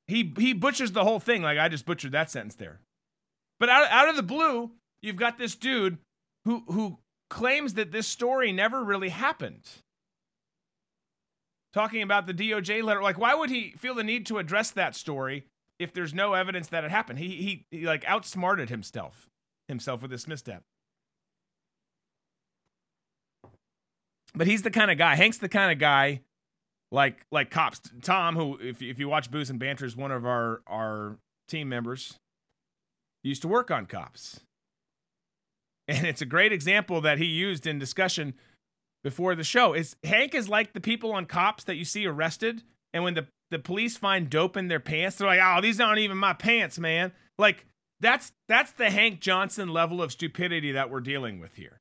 he he butchers the whole thing like I just butchered that sentence there. But out out of the blue, you've got this dude who who claims that this story never really happened talking about the DOJ letter. Like, why would he feel the need to address that story if there's no evidence that it happened? He he, he like outsmarted himself himself with this misstep. But he's the kind of guy. Hank's the kind of guy, like like cops. Tom, who if if you watch Booze and Banter, is one of our our team members. Used to work on cops. And it's a great example that he used in discussion before the show. Is Hank is like the people on cops that you see arrested, and when the, the police find dope in their pants, they're like, oh, these aren't even my pants, man. Like that's that's the Hank Johnson level of stupidity that we're dealing with here.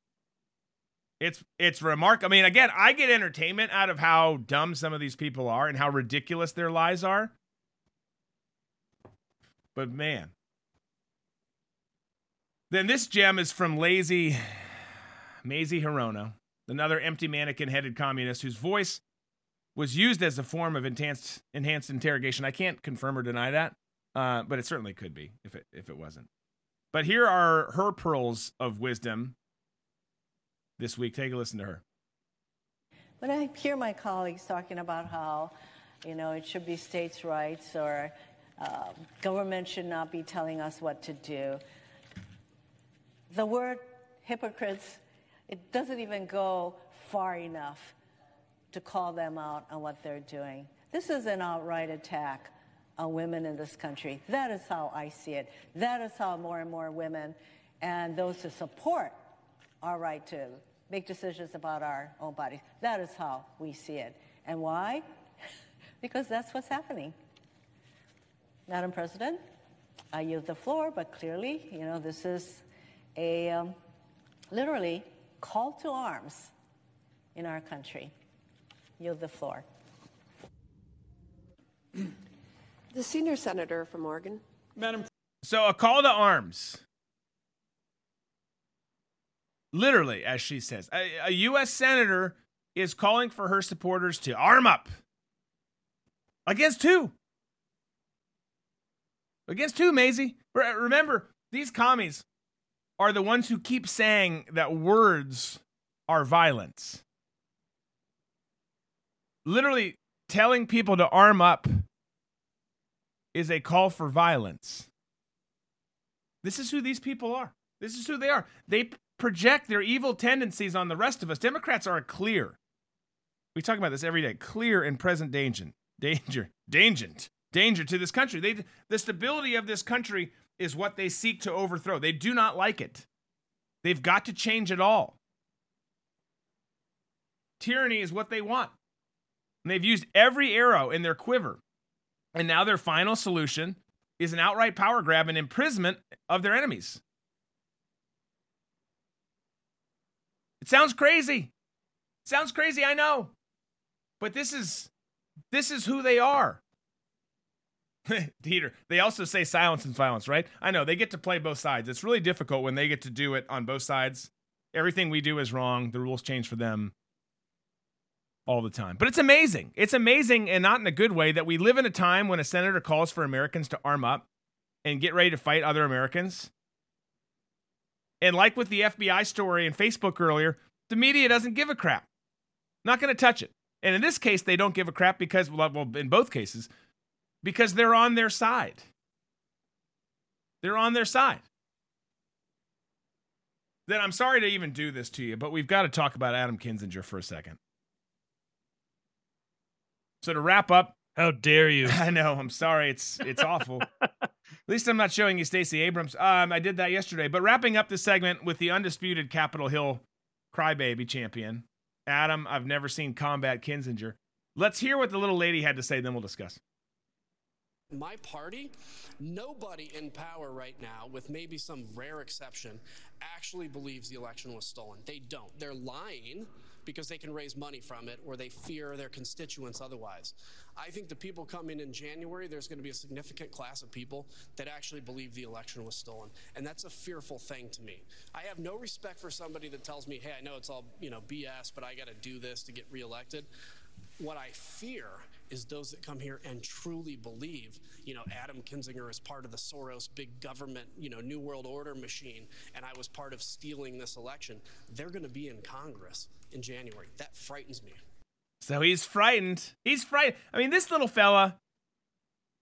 It's it's remarkable. I mean, again, I get entertainment out of how dumb some of these people are and how ridiculous their lies are. But man. Then this gem is from lazy Mazie Hirono, another empty mannequin-headed communist whose voice was used as a form of enhanced enhanced interrogation. I can't confirm or deny that, uh, but it certainly could be if it if it wasn't. But here are her pearls of wisdom this week. Take a listen to her. When I hear my colleagues talking about how, you know, it should be states' rights or uh, government should not be telling us what to do, the word hypocrites, it doesn't even go far enough to call them out on what they're doing. This is an outright attack on women in this country. That is how I see it. That is how more and more women and those who support our right to make decisions about our own bodies. That is how we see it. And why? because that's what's happening. Madam President, I yield the floor, but clearly, you know, this is a um, literally call to arms in our country. Yield the floor. The senior senator from Oregon. Madam. So a call to arms. Literally, as she says, a, a U.S. senator is calling for her supporters to arm up against who? Against who, Mazie? Remember, these commies are the ones who keep saying that words are violence. Literally telling people to arm up is a call for violence. This is who these people are. This is who they are. They project their evil tendencies on the rest of us. Democrats are clear. We talk about this every day. Clear and present danger, danger, danger, danger to this country. They, the stability of this country is what they seek to overthrow. They do not like it. They've got to change it all. Tyranny is what they want. And they've used every arrow in their quiver. And now their final solution is an outright power grab and imprisonment of their enemies. It sounds crazy. It sounds crazy, I know. But this is this is who they are. Peter, they also say silence and violence, right? I know they get to play both sides. It's really difficult when they get to do it on both sides. Everything we do is wrong. The rules change for them all the time. But it's amazing. It's amazing and not in a good way that we live in a time when a senator calls for Americans to arm up and get ready to fight other Americans. And like with the FBI story and Facebook earlier, the media doesn't give a crap. Not going to touch it. And in this case, they don't give a crap because, well, in both cases, because they're on their side. They're on their side. Then I'm sorry to even do this to you, but we've got to talk about Adam Kinzinger for a second. So to wrap up, how dare you? I know. I'm sorry. It's it's awful. At least I'm not showing you Stacey Abrams. Um, I did that yesterday. But wrapping up the segment with the undisputed Capitol Hill crybaby champion, Adam. I've never seen combat Kinzinger. Let's hear what the little lady had to say. Then we'll discuss. My party, nobody in power right now, with maybe some rare exception, actually believes the election was stolen. They don't. They're lying because they can raise money from it or they fear their constituents otherwise. I think the people coming in January, there's going to be a significant class of people that actually believe the election was stolen. And that's a fearful thing to me. I have no respect for somebody that tells me, hey, I know it's all, you know, BS, but I got to do this to get reelected. What I fear is those that come here and truly believe, you know, Adam Kinzinger is part of the Soros big government, you know, New World Order machine, and I was part of stealing this election. They're going to be in Congress in January. That frightens me. So he's frightened. He's frightened. I mean, this little fella,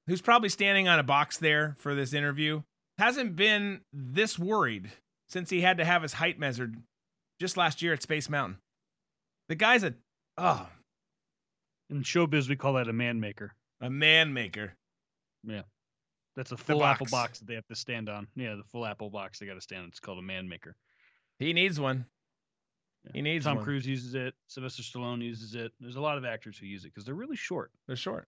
who's probably standing on a box there for this interview, hasn't been this worried since he had to have his height measured just last year at Space Mountain. The guy's a oh in showbiz, we call that a man maker. A man maker. Yeah. That's a full apple box that they have to stand on. Yeah, the full apple box they got to stand on. It's called a man maker. He needs one. He needs Tom one. Cruise uses it. Sylvester Stallone uses it. There's a lot of actors who use it because they're really short. They're short.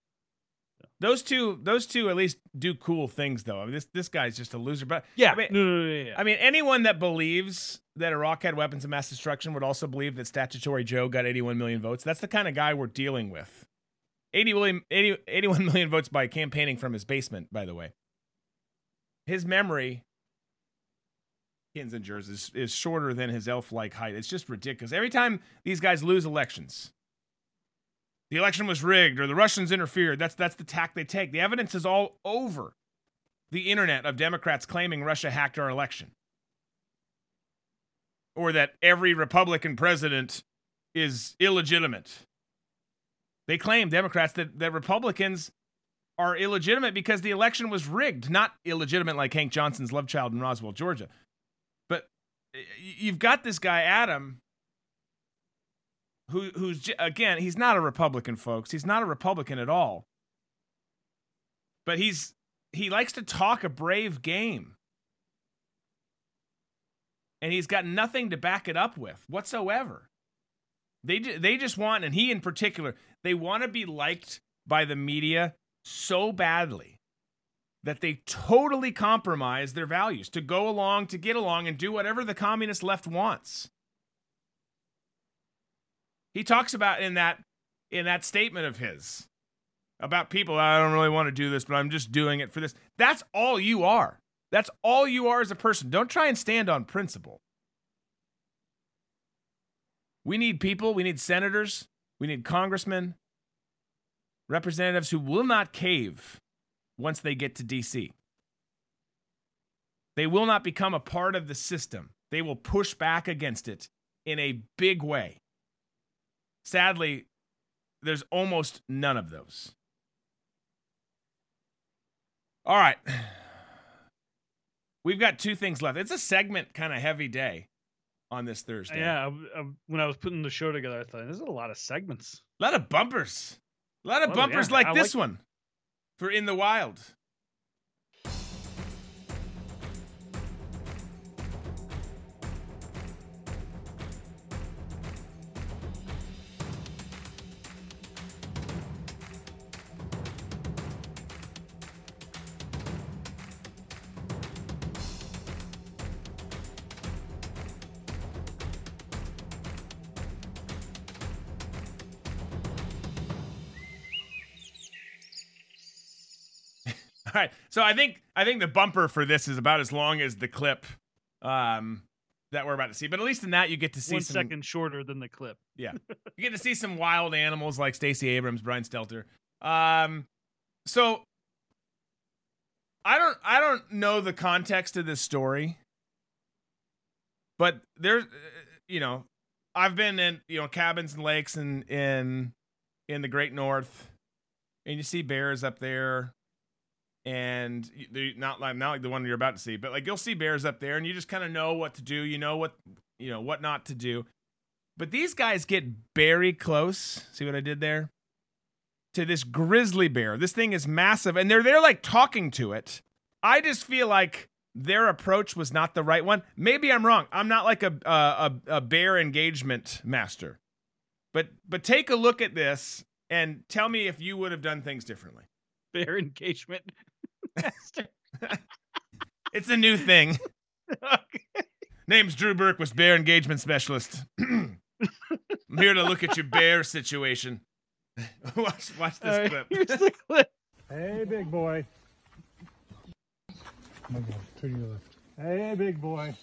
Those two, those two at least do cool things, though. I mean, this this guy's just a loser. But Yeah, I mean, no, no, no, yeah. I mean, anyone that believes that Iraq had weapons of mass destruction would also believe that Statutory Joe got 81 million votes. That's the kind of guy we're dealing with. 80 million, 80, 81 million votes by campaigning from his basement, by the way. His memory, Kinzinger's, is, is shorter than his elf like height. It's just ridiculous. Every time these guys lose elections, the election was rigged or the Russians interfered. That's that's the tack they take. The evidence is all over the internet of Democrats claiming Russia hacked our election. Or that every Republican president is illegitimate. They claim, Democrats, that, that Republicans are illegitimate because the election was rigged, not illegitimate like Hank Johnson's love child in Roswell, Georgia. But eh, you've got this guy, Adam, who who's again he's not a republican folks. He's not a republican at all. But he's he likes to talk a brave game. And he's got nothing to back it up with whatsoever. They they just want and he in particular they want to be liked by the media so badly that they totally compromise their values to go along to get along and do whatever the communist left wants he talks about in that in that statement of his about people I don't really want to do this but I'm just doing it for this. That's all you are. That's all you are as a person. Don't try and stand on principle. We need people, we need senators, we need congressmen, representatives who will not cave once they get to DC. They will not become a part of the system. They will push back against it in a big way. Sadly, there's almost none of those. All right. We've got two things left. It's a segment kind of heavy day on this Thursday. Yeah, I, I, when I was putting the show together, I thought there's a lot of segments. A lot of bumpers. A lot of Oh, bumpers yeah. like I this like- one for In the Wild. So I think I think the bumper for this is about as long as the clip um, that we're about to see. But at least in that you get to see One some second shorter than the clip. Yeah. you get to see some wild animals like Stacey Abrams, Brian Stelter. Um, so I don't I don't know the context of this story, but there's you know I've been in you know cabins and lakes and in in the Great North, and you see bears up there. And they're not like not like the one you're about to see, but like you'll see bears up there, and you just kind of know what to do. You know what you know what not to do. But these guys get very close. See what I did there? To this grizzly bear. This thing is massive, and they're there like talking to it. I just feel like their approach was not the right one. Maybe I'm wrong. I'm not like a, a, a bear engagement master, but but take a look at this and tell me if you would have done things differently. Bear engagement. master. It's a new thing. Name's Drew Berquist bear engagement specialist. I'm here to look at your bear situation. watch, watch this All right, clip. here's the clip. Hey, big boy. Oh my God, turn to your left. Hey, big boy.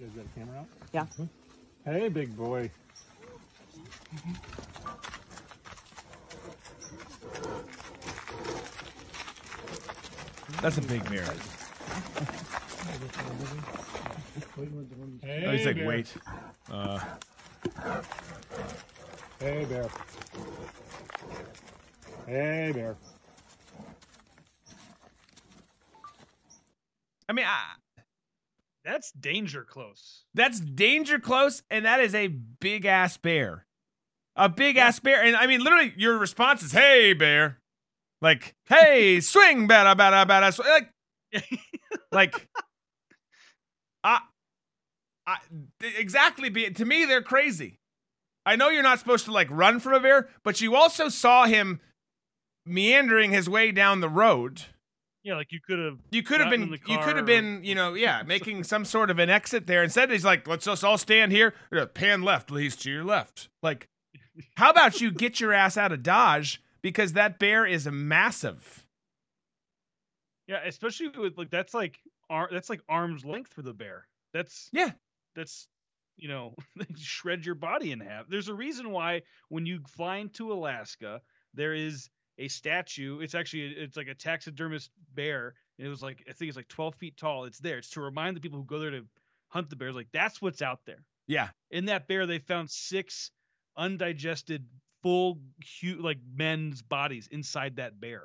You guys got a camera out? Yeah. Mm-hmm. Hey, big boy. That's a big bear. Hey, Oh, he's like, bear. wait. Uh, Hey, bear. Hey, bear. I mean, I, That's danger close. that's danger close, and that is a big ass bear. A big ass bear. And I mean, literally, your response is, hey, bear. Like, hey, swing, bada, bada, bada. sw-" Like, like, I, I, exactly. Be, to me, they're crazy. I know you're not supposed to like run from a bear, but you also saw him meandering his way down the road. Yeah, like you could have. You could have been. You could have been. You know, yeah, making some sort of an exit there. Instead, he's like, "Let's just all stand here. Pan left, please, to your left." Like, how about you get your ass out of Dodge because that bear is massive. Yeah, especially with like that's like ar- that's like arm's length for the bear. That's yeah. That's you know shred your body in half. There's a reason why when you fly into Alaska, there is a statue. It's actually it's like a taxidermist bear. And it was like I think it's like 12 feet tall. It's there. It's to remind the people who go there to hunt the bears. Like that's what's out there. Yeah. In that bear, they found six undigested, full, hu- like men's bodies inside that bear.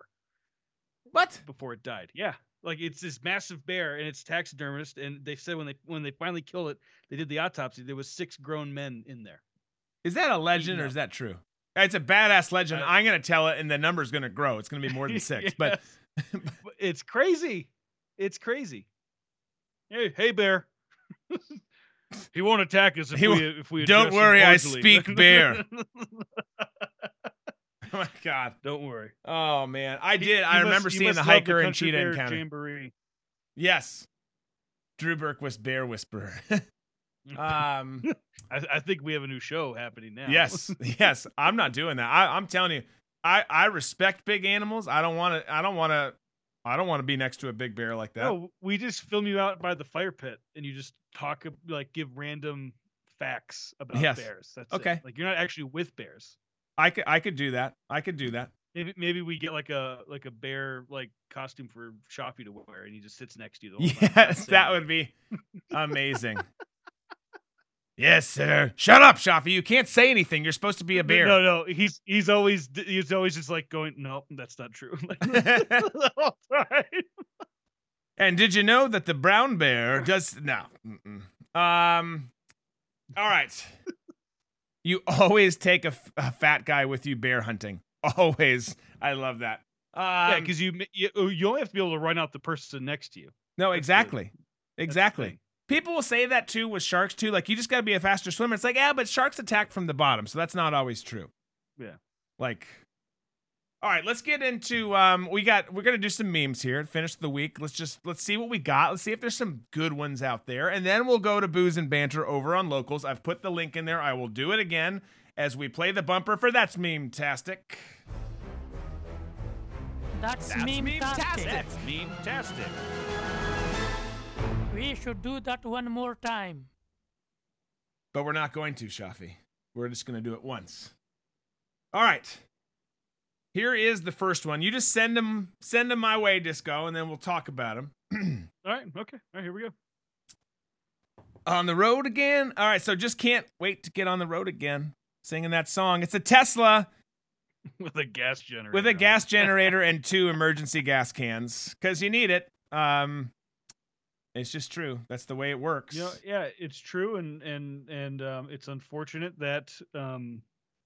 What? Before it died. Yeah. Like it's this massive bear, and it's taxidermist. And they said when they when they finally killed it, they did the autopsy. There was six grown men in there. Is that a legend or is that true? It's a badass legend. Uh, I'm gonna tell it, and the number's gonna grow. It's gonna be more than six. But But it's crazy. It's crazy. Hey, hey, bear. he won't attack us if He we if we. Don't worry, I speak bear. Oh my god. Don't worry. Oh man, I He- did. I you must- remember seeing the hiker and cheetah Bear encounter. Jamboree. Yes. Drew Berquist, Bear Whisperer. um. I, I think we have a new show happening now. Yes, yes. I'm not doing that. I, I'm telling you, I, I respect big animals. I don't want to. I don't want to. I don't want to be next to a big bear like that. No, we just film you out by the fire pit, and you just talk like give random facts about Yes. bears. That's it. Okay. Like you're not actually with bears. I could. I could do that. I could do that. Maybe maybe we get like a like a bear like costume for Shafi to wear, and he just sits next to you the whole time. Yes, that would be amazing. yes, sir. Shut up, Shafi. You can't say anything. You're supposed to be a bear. No, no, he's he's always he's always just like going, no, that's not true. The whole time. And did you know that the brown bear does no? Mm-mm. Um. All right. You always take a, f- a fat guy with you bear hunting. Always. I love that. Um, yeah, because you, you you only have to be able to run out the person next to you. No, That's exactly. the Exactly. People will say that too with sharks too. Like you just got to be a faster swimmer. It's like, yeah, but sharks attack from the bottom, so that's not always true. Yeah. Like All right, let's get into um we got we're going to do some memes here to finish the week. Let's just let's see what we got. Let's see if there's some good ones out there. And then we'll go to booze and banter over on locals. I've put the link in there. I will do it again as we play the bumper for that's meme tastic. That's, That's meme-tastic. That's meme tastic. We should do that one more time. But we're not going to, Shafi. We're just going to do it once. All right. Here is the first one. You just send them send them my way, Disco, and then we'll talk about them. All right, okay. All right, here we go. on the road again. All right, so just can't wait to get on the road again. Singing that song. It's a Tesla With a gas generator. with a gas generator and two emergency gas cans because you need it. Um, it's just true. That's the way it works. You know, yeah, it's true, and and and um, it's unfortunate that um,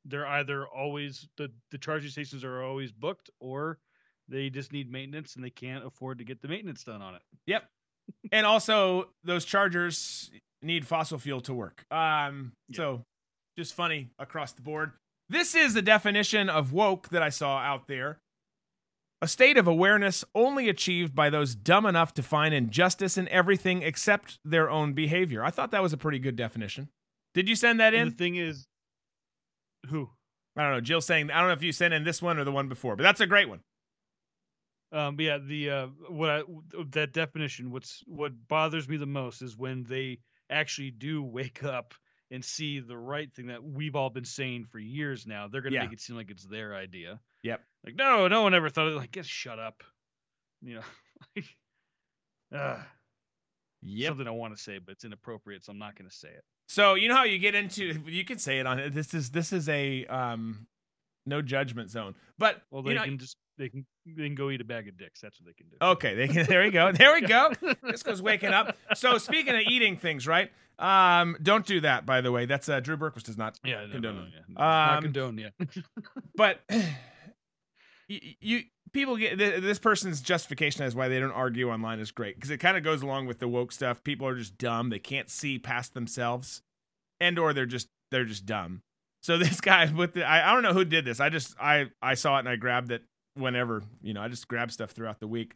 they're either always the the charging stations are always booked, or they just need maintenance and they can't afford to get the maintenance done on it. Yep. and also, those chargers need fossil fuel to work. Um, so just funny across the board. This is the definition of woke that I saw out there. A state of awareness only achieved by those dumb enough to find injustice in everything except their own behavior. I thought that was a pretty good definition. Did you send that And in? the thing is, who? I don't know. Jill saying, I don't know if you sent in this one or the one before, but that's a great one. Um, but yeah, the uh, what I, that definition, what's what bothers me the most is when they actually do wake up and see the right thing that we've all been saying for years now. They're gonna Yeah. make it seem like it's their idea. Yep. Like, no, no one ever thought of it. Like, just shut up. You know, like, uh, Yep. something I want to say, but it's inappropriate, so I'm not going to say it. So you know how you get into you can say it on it. This is this is a um no judgment zone. But Well, you they know- can just they can they can go eat a bag of dicks. That's what they can do. Okay, they can, there we go. There we go. this goes waking up. So speaking of eating things, right? Um, don't do that. By the way, that's uh, Drew Berquist does not Yeah, no, condone. no, it. yeah. Not Um, condone, yeah. but y- you people get th- this person's justification as why they don't argue online is great because it kind of goes along with the woke stuff. People are just dumb; they can't see past themselves, and or they're just they're just dumb. So this guy with the I, I don't know who did this. I just I I saw it and I grabbed it whenever you know I just grab stuff throughout the week.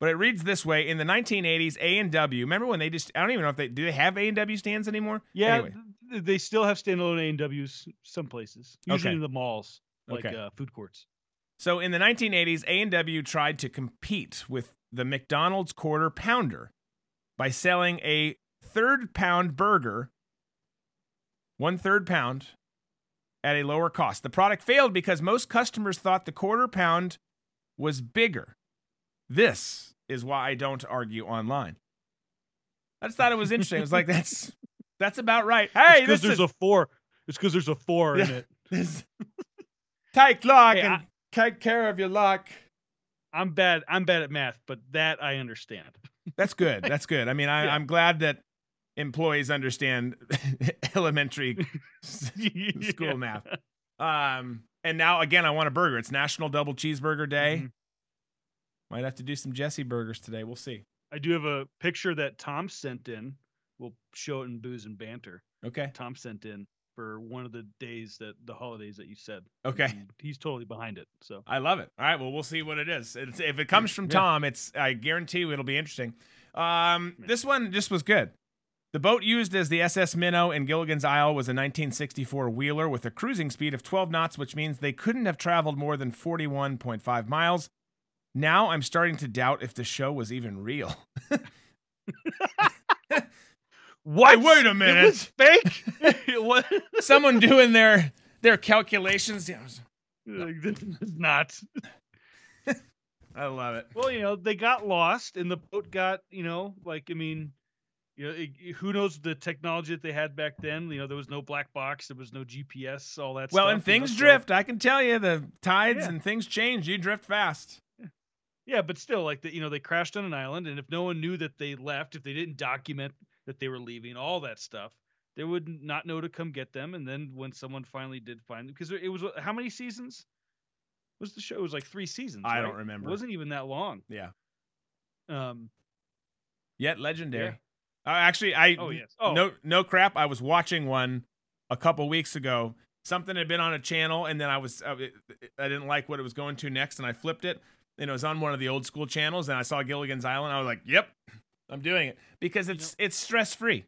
But it reads this way: In the 1980s, A and W. Remember when they just? I don't even know if they do. They have A and W stands anymore. Yeah, Anyway, they still have standalone A and W's some places, usually Okay. in the malls, like Okay. uh, food courts. So in the 1980s, A&W tried to compete with the McDonald's quarter pounder by selling a third pound burger, one third pound, at a lower cost. The product failed because most customers thought the quarter pound was bigger. This is why I don't argue online. I just thought it was interesting. It was like that's that's about right. Hey, because there's is a four. It's because there's a four in it. take luck Hey, and I- take care of your luck. I'm bad. I'm bad at math, but that I understand. That's good. That's good. I mean, I, Yeah. I'm glad that employees understand elementary school Yeah. math. Um, and now again, I want a burger. It's National Double Cheeseburger Day. Mhm. Might have to do some Jesse burgers today. We'll see. I do have a picture that Tom sent in. We'll show it in booze and banter. Okay. Tom sent in for one of the days that the holidays that you said. Okay. And he's totally behind it. So I love it. All right. Well, we'll see what it is. It's, if it comes from Yeah. Tom, it's I guarantee you it'll be interesting. Um, this one just was good. The boat used as the SS Minnow in Gilligan's Isle was a 1964 wheeler with a cruising speed of 12 knots, which means they couldn't have traveled more than 41.5 miles. Now I'm starting to doubt if the show was even real. what? Hey, wait a minute. It minute. was fake. what? Someone doing their their calculations. Yeah, I was- Like, this is not. I love it. Well, you know, they got lost, and the boat got, you know, like I mean, you know, it- who knows the technology that they had back then? You know, there was no black box, there was no GPS, all that. Stuff. Well, stuff, and you know, things so- drift. I can tell you, the tides Yeah. and things change. You drift fast. Yeah, but still, like the, you know, they crashed on an island, and if no one knew that they left, if they didn't document that they were leaving, all that stuff, they would not know to come get them. And then when someone finally did find them, because it was how many seasons was the show? It was like three seasons. I don't remember. It wasn't even that long. Yeah. Um. Yet legendary. Yeah. Uh, actually, I Oh, yes. Oh. no no crap. I was watching one a couple weeks ago. Something had been on a channel, and then I was uh, I didn't like what it was going to next, and I flipped it, and it was on one of the old school channels, and I saw Gilligan's Island. I was like, "Yep, I'm doing it," because it's it's stress free.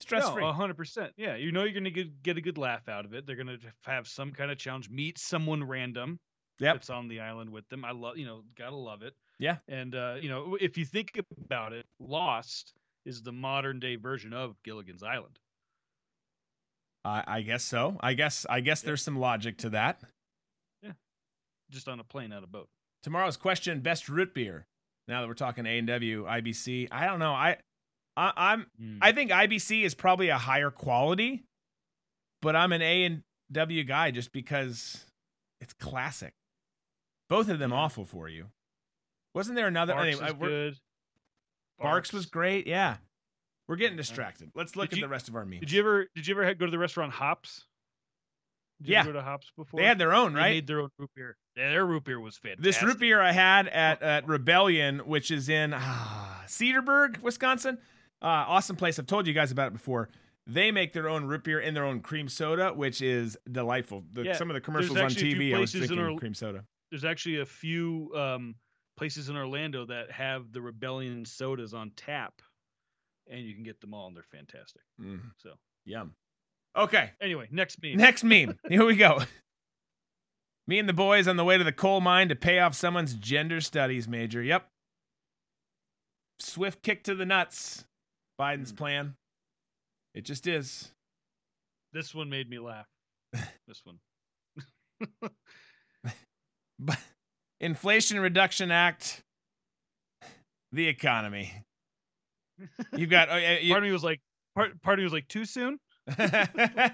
Stress free. No, hundred percent. Yeah, you know you're gonna get get a good laugh out of it. They're gonna have some kind of challenge. Meet someone random. Yep. That's on the island with them. I love, you know, gotta love it. Yeah. And uh, you know, if you think about it, Lost is the modern day version of Gilligan's Island. I, I guess so. I guess I guess there's some logic to that. Yeah. Just on a plane, not a boat. Tomorrow's question: best root beer. Now that we're talking A and W, IBC. I don't know. I, I I'm Hmm. I think IBC is probably a higher quality, but I'm an A and W guy just because it's classic. Both of them awful for you. Wasn't there another? Barq's anyway, we're- good. Barq's was great. Yeah, we're getting distracted. Let's look Did at you- the rest of our memes. Did you ever did you ever go to the restaurant Hops? Did Yeah. ever go to Hops before? They had their own, They right? made their own root beer. Yeah, their root beer was fantastic. This root beer I had at, at Rebellion, which is in ah, Cedarburg, Wisconsin. Uh, awesome place. I've told you guys about it before. They make their own root beer and their own cream soda, which is delightful. The, Yeah, some of the commercials on actually a few TV, I was drinking Orl- cream soda. there's actually a few um, places in Orlando that have the Rebellion sodas on tap, and you can get them all, and they're fantastic. Mm, So yum. Okay, anyway, next meme. next meme. Here we go. Me and the boys on the way to the coal mine to pay off someone's gender studies major. Yep. Swift kick to the nuts. Biden's Hmm. plan. It just is. This one made me laugh. this one. Inflation Reduction Act, the economy. You've got. Oh, yeah, you- part of me was like, part, part of me was like, too soon.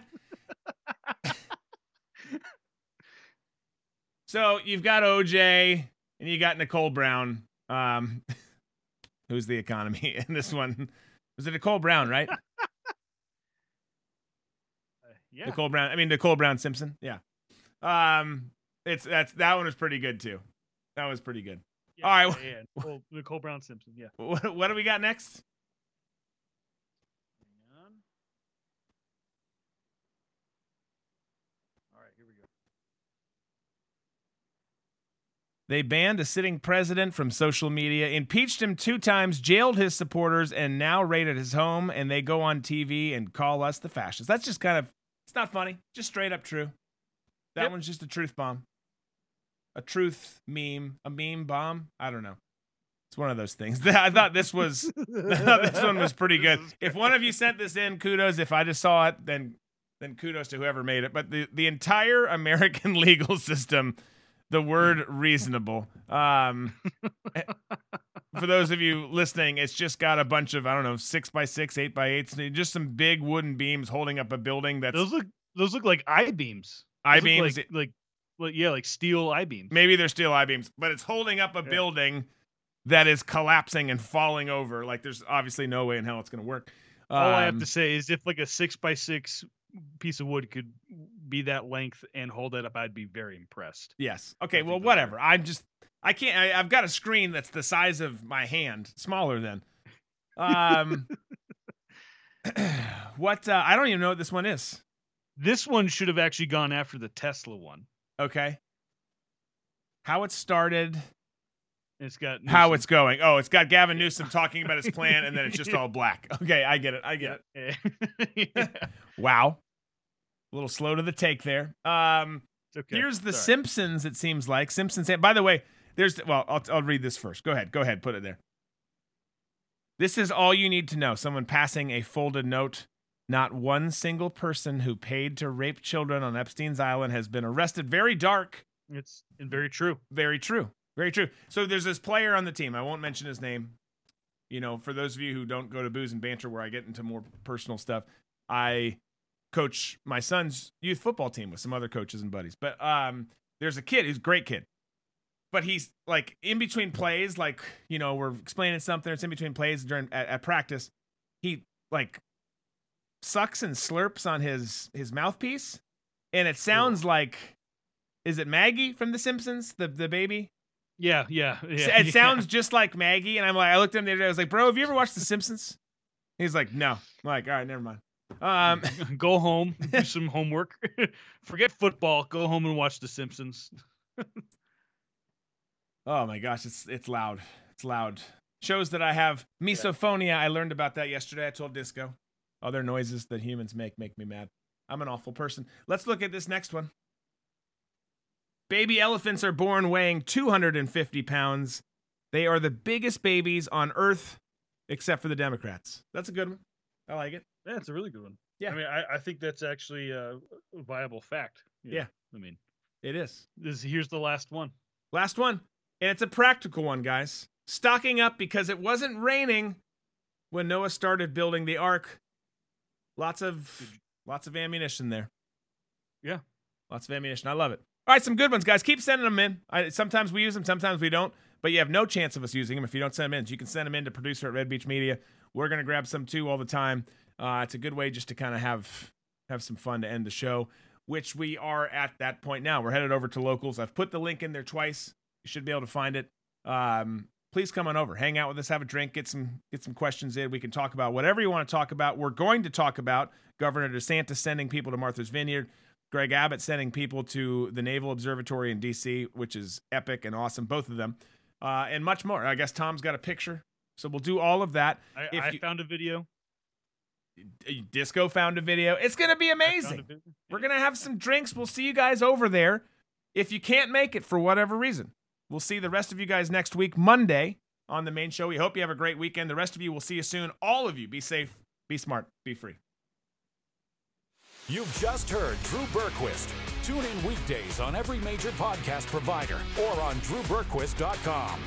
so you've got OJ and you got Nicole Brown. Um, who's the economy in this one? Was it Nicole Brown, right? Yeah. Nicole Brown. I mean Nicole Brown Simpson. Yeah. Um, It's that's that one was pretty good too. That was pretty good. Yeah, All right. yeah, yeah. Nicole, Nicole Brown Simpson. Yeah. What, what do we got next? All right, here we go. They banned a sitting president from social media, impeached him two times, jailed his supporters, and now raided his home. And they go on TV and call us the fascists. That's just kind of, it's not funny, just straight up true. That one's just a truth bomb. A truth meme, a meme bomb. I don't know. It's one of those things. I thought this was, this one was pretty good. If one of you sent this in, kudos. If I just saw it, then, then kudos to whoever made it. But the, the entire American legal system the word reasonable. Um, for those of you listening, it's just got a bunch of I don't know six by six, eight by eights, just some big wooden beams holding up a building that's Those look those look like I beams. I beams. like, like like yeah, like steel I beams. Maybe they're steel I beams, but it's holding up a building that is collapsing and falling over. Like there's obviously no way in hell it's going to work. All I have Um, to say is if like a six by six piece of wood could be that length and hold it up, I'd be very impressed. Yes. Okay. Well, whatever. I'm just. I can't. I, I've got a screen that's the size of my hand, smaller than. Um. what? Uh, I don't even know what this one is. This one should have actually gone after the Tesla one. Okay. How it started. It's got How it's going. Oh, it's got Gavin Newsom talking about his plan, and then it's just all black. Okay, I get it. I get it. Wow. A little slow to the take there. Um, okay. Here's the Sorry. Simpsons, it seems like. Simpsons. By the way, there's, well, I'll, I'll read this first. Go ahead. Go ahead. Put it there. This is all you need to know. Someone passing a folded note. Not one single person who paid to rape children on Epstein's Island has been arrested. Very dark. It's very true. Very true. Very true. So there's this player on the team. I won't mention his name. You know, for those of you who don't go to booze and banter where I get into more personal stuff, I coach my son's youth football team with some other coaches and buddies. But um there's a kid who's a great kid. But he's like in between plays, like, you know, we're explaining something, it's in between plays during at, at practice. He like sucks and slurps on his his mouthpiece. And it sounds like is it Maggie from The Simpsons? The the baby? Yeah, yeah, yeah. it yeah. sounds just like Maggie, and I'm like, I looked at him the other day. I was like, "Bro, have you ever watched The Simpsons?" He's like, "No." I'm like, "All right, never mind." Um, go home, do some homework. Forget football. Go home and watch The Simpsons. oh my gosh, it's it's loud. It's loud. Shows that I have misophonia. I learned about that yesterday. I told Disco. Other noises that humans make make me mad. I'm an awful person. Let's look at this next one. Baby elephants are born weighing 250 pounds. They are the biggest babies on Earth, except for the Democrats. That's a good one. I like it. Yeah, it's a really good one. Yeah. I mean, I, I think that's actually a viable fact. you Yeah. I mean, It is. this here's the last one. Last one. And it's a practical one, guys. Stocking up because it wasn't raining when Noah started building the ark. Lots of lots of ammunition there. Yeah. Lots of ammunition. I love it. All right, some good ones, guys. Keep sending them in. I, sometimes we use them, sometimes we don't. But you have no chance of us using them if you don't send them in. So you can send them in to producer at Red Beach Media. We're gonna grab some too all the time. Uh, it's a good way just to kind of have have some fun to end the show, which we are at that point now. We're headed over to locals. I've put the link in there twice. You should be able to find it. Um, please come on over, hang out with us, have a drink, get some get some questions in. We can talk about whatever you want to talk about. We're going to talk about Governor DeSantis sending people to Martha's Vineyard. Greg Abbott sending people to the Naval Observatory in D.C., which is epic and awesome, both of them, uh, and much more. I guess Tom's got a picture, so we'll do all of that. I, If I you- found a video. Disco found a video. It's gonna be amazing. We're gonna have some drinks. We'll see you guys over there. If you can't make it for whatever reason, we'll see the rest of you guys next week, Monday, on the main show. We hope you have a great weekend. The rest of you, we'll see you soon. All of you, be safe, be smart, be free. You've just heard Drew Berquist. Tune in weekdays on every major podcast provider or on drewberquist.com.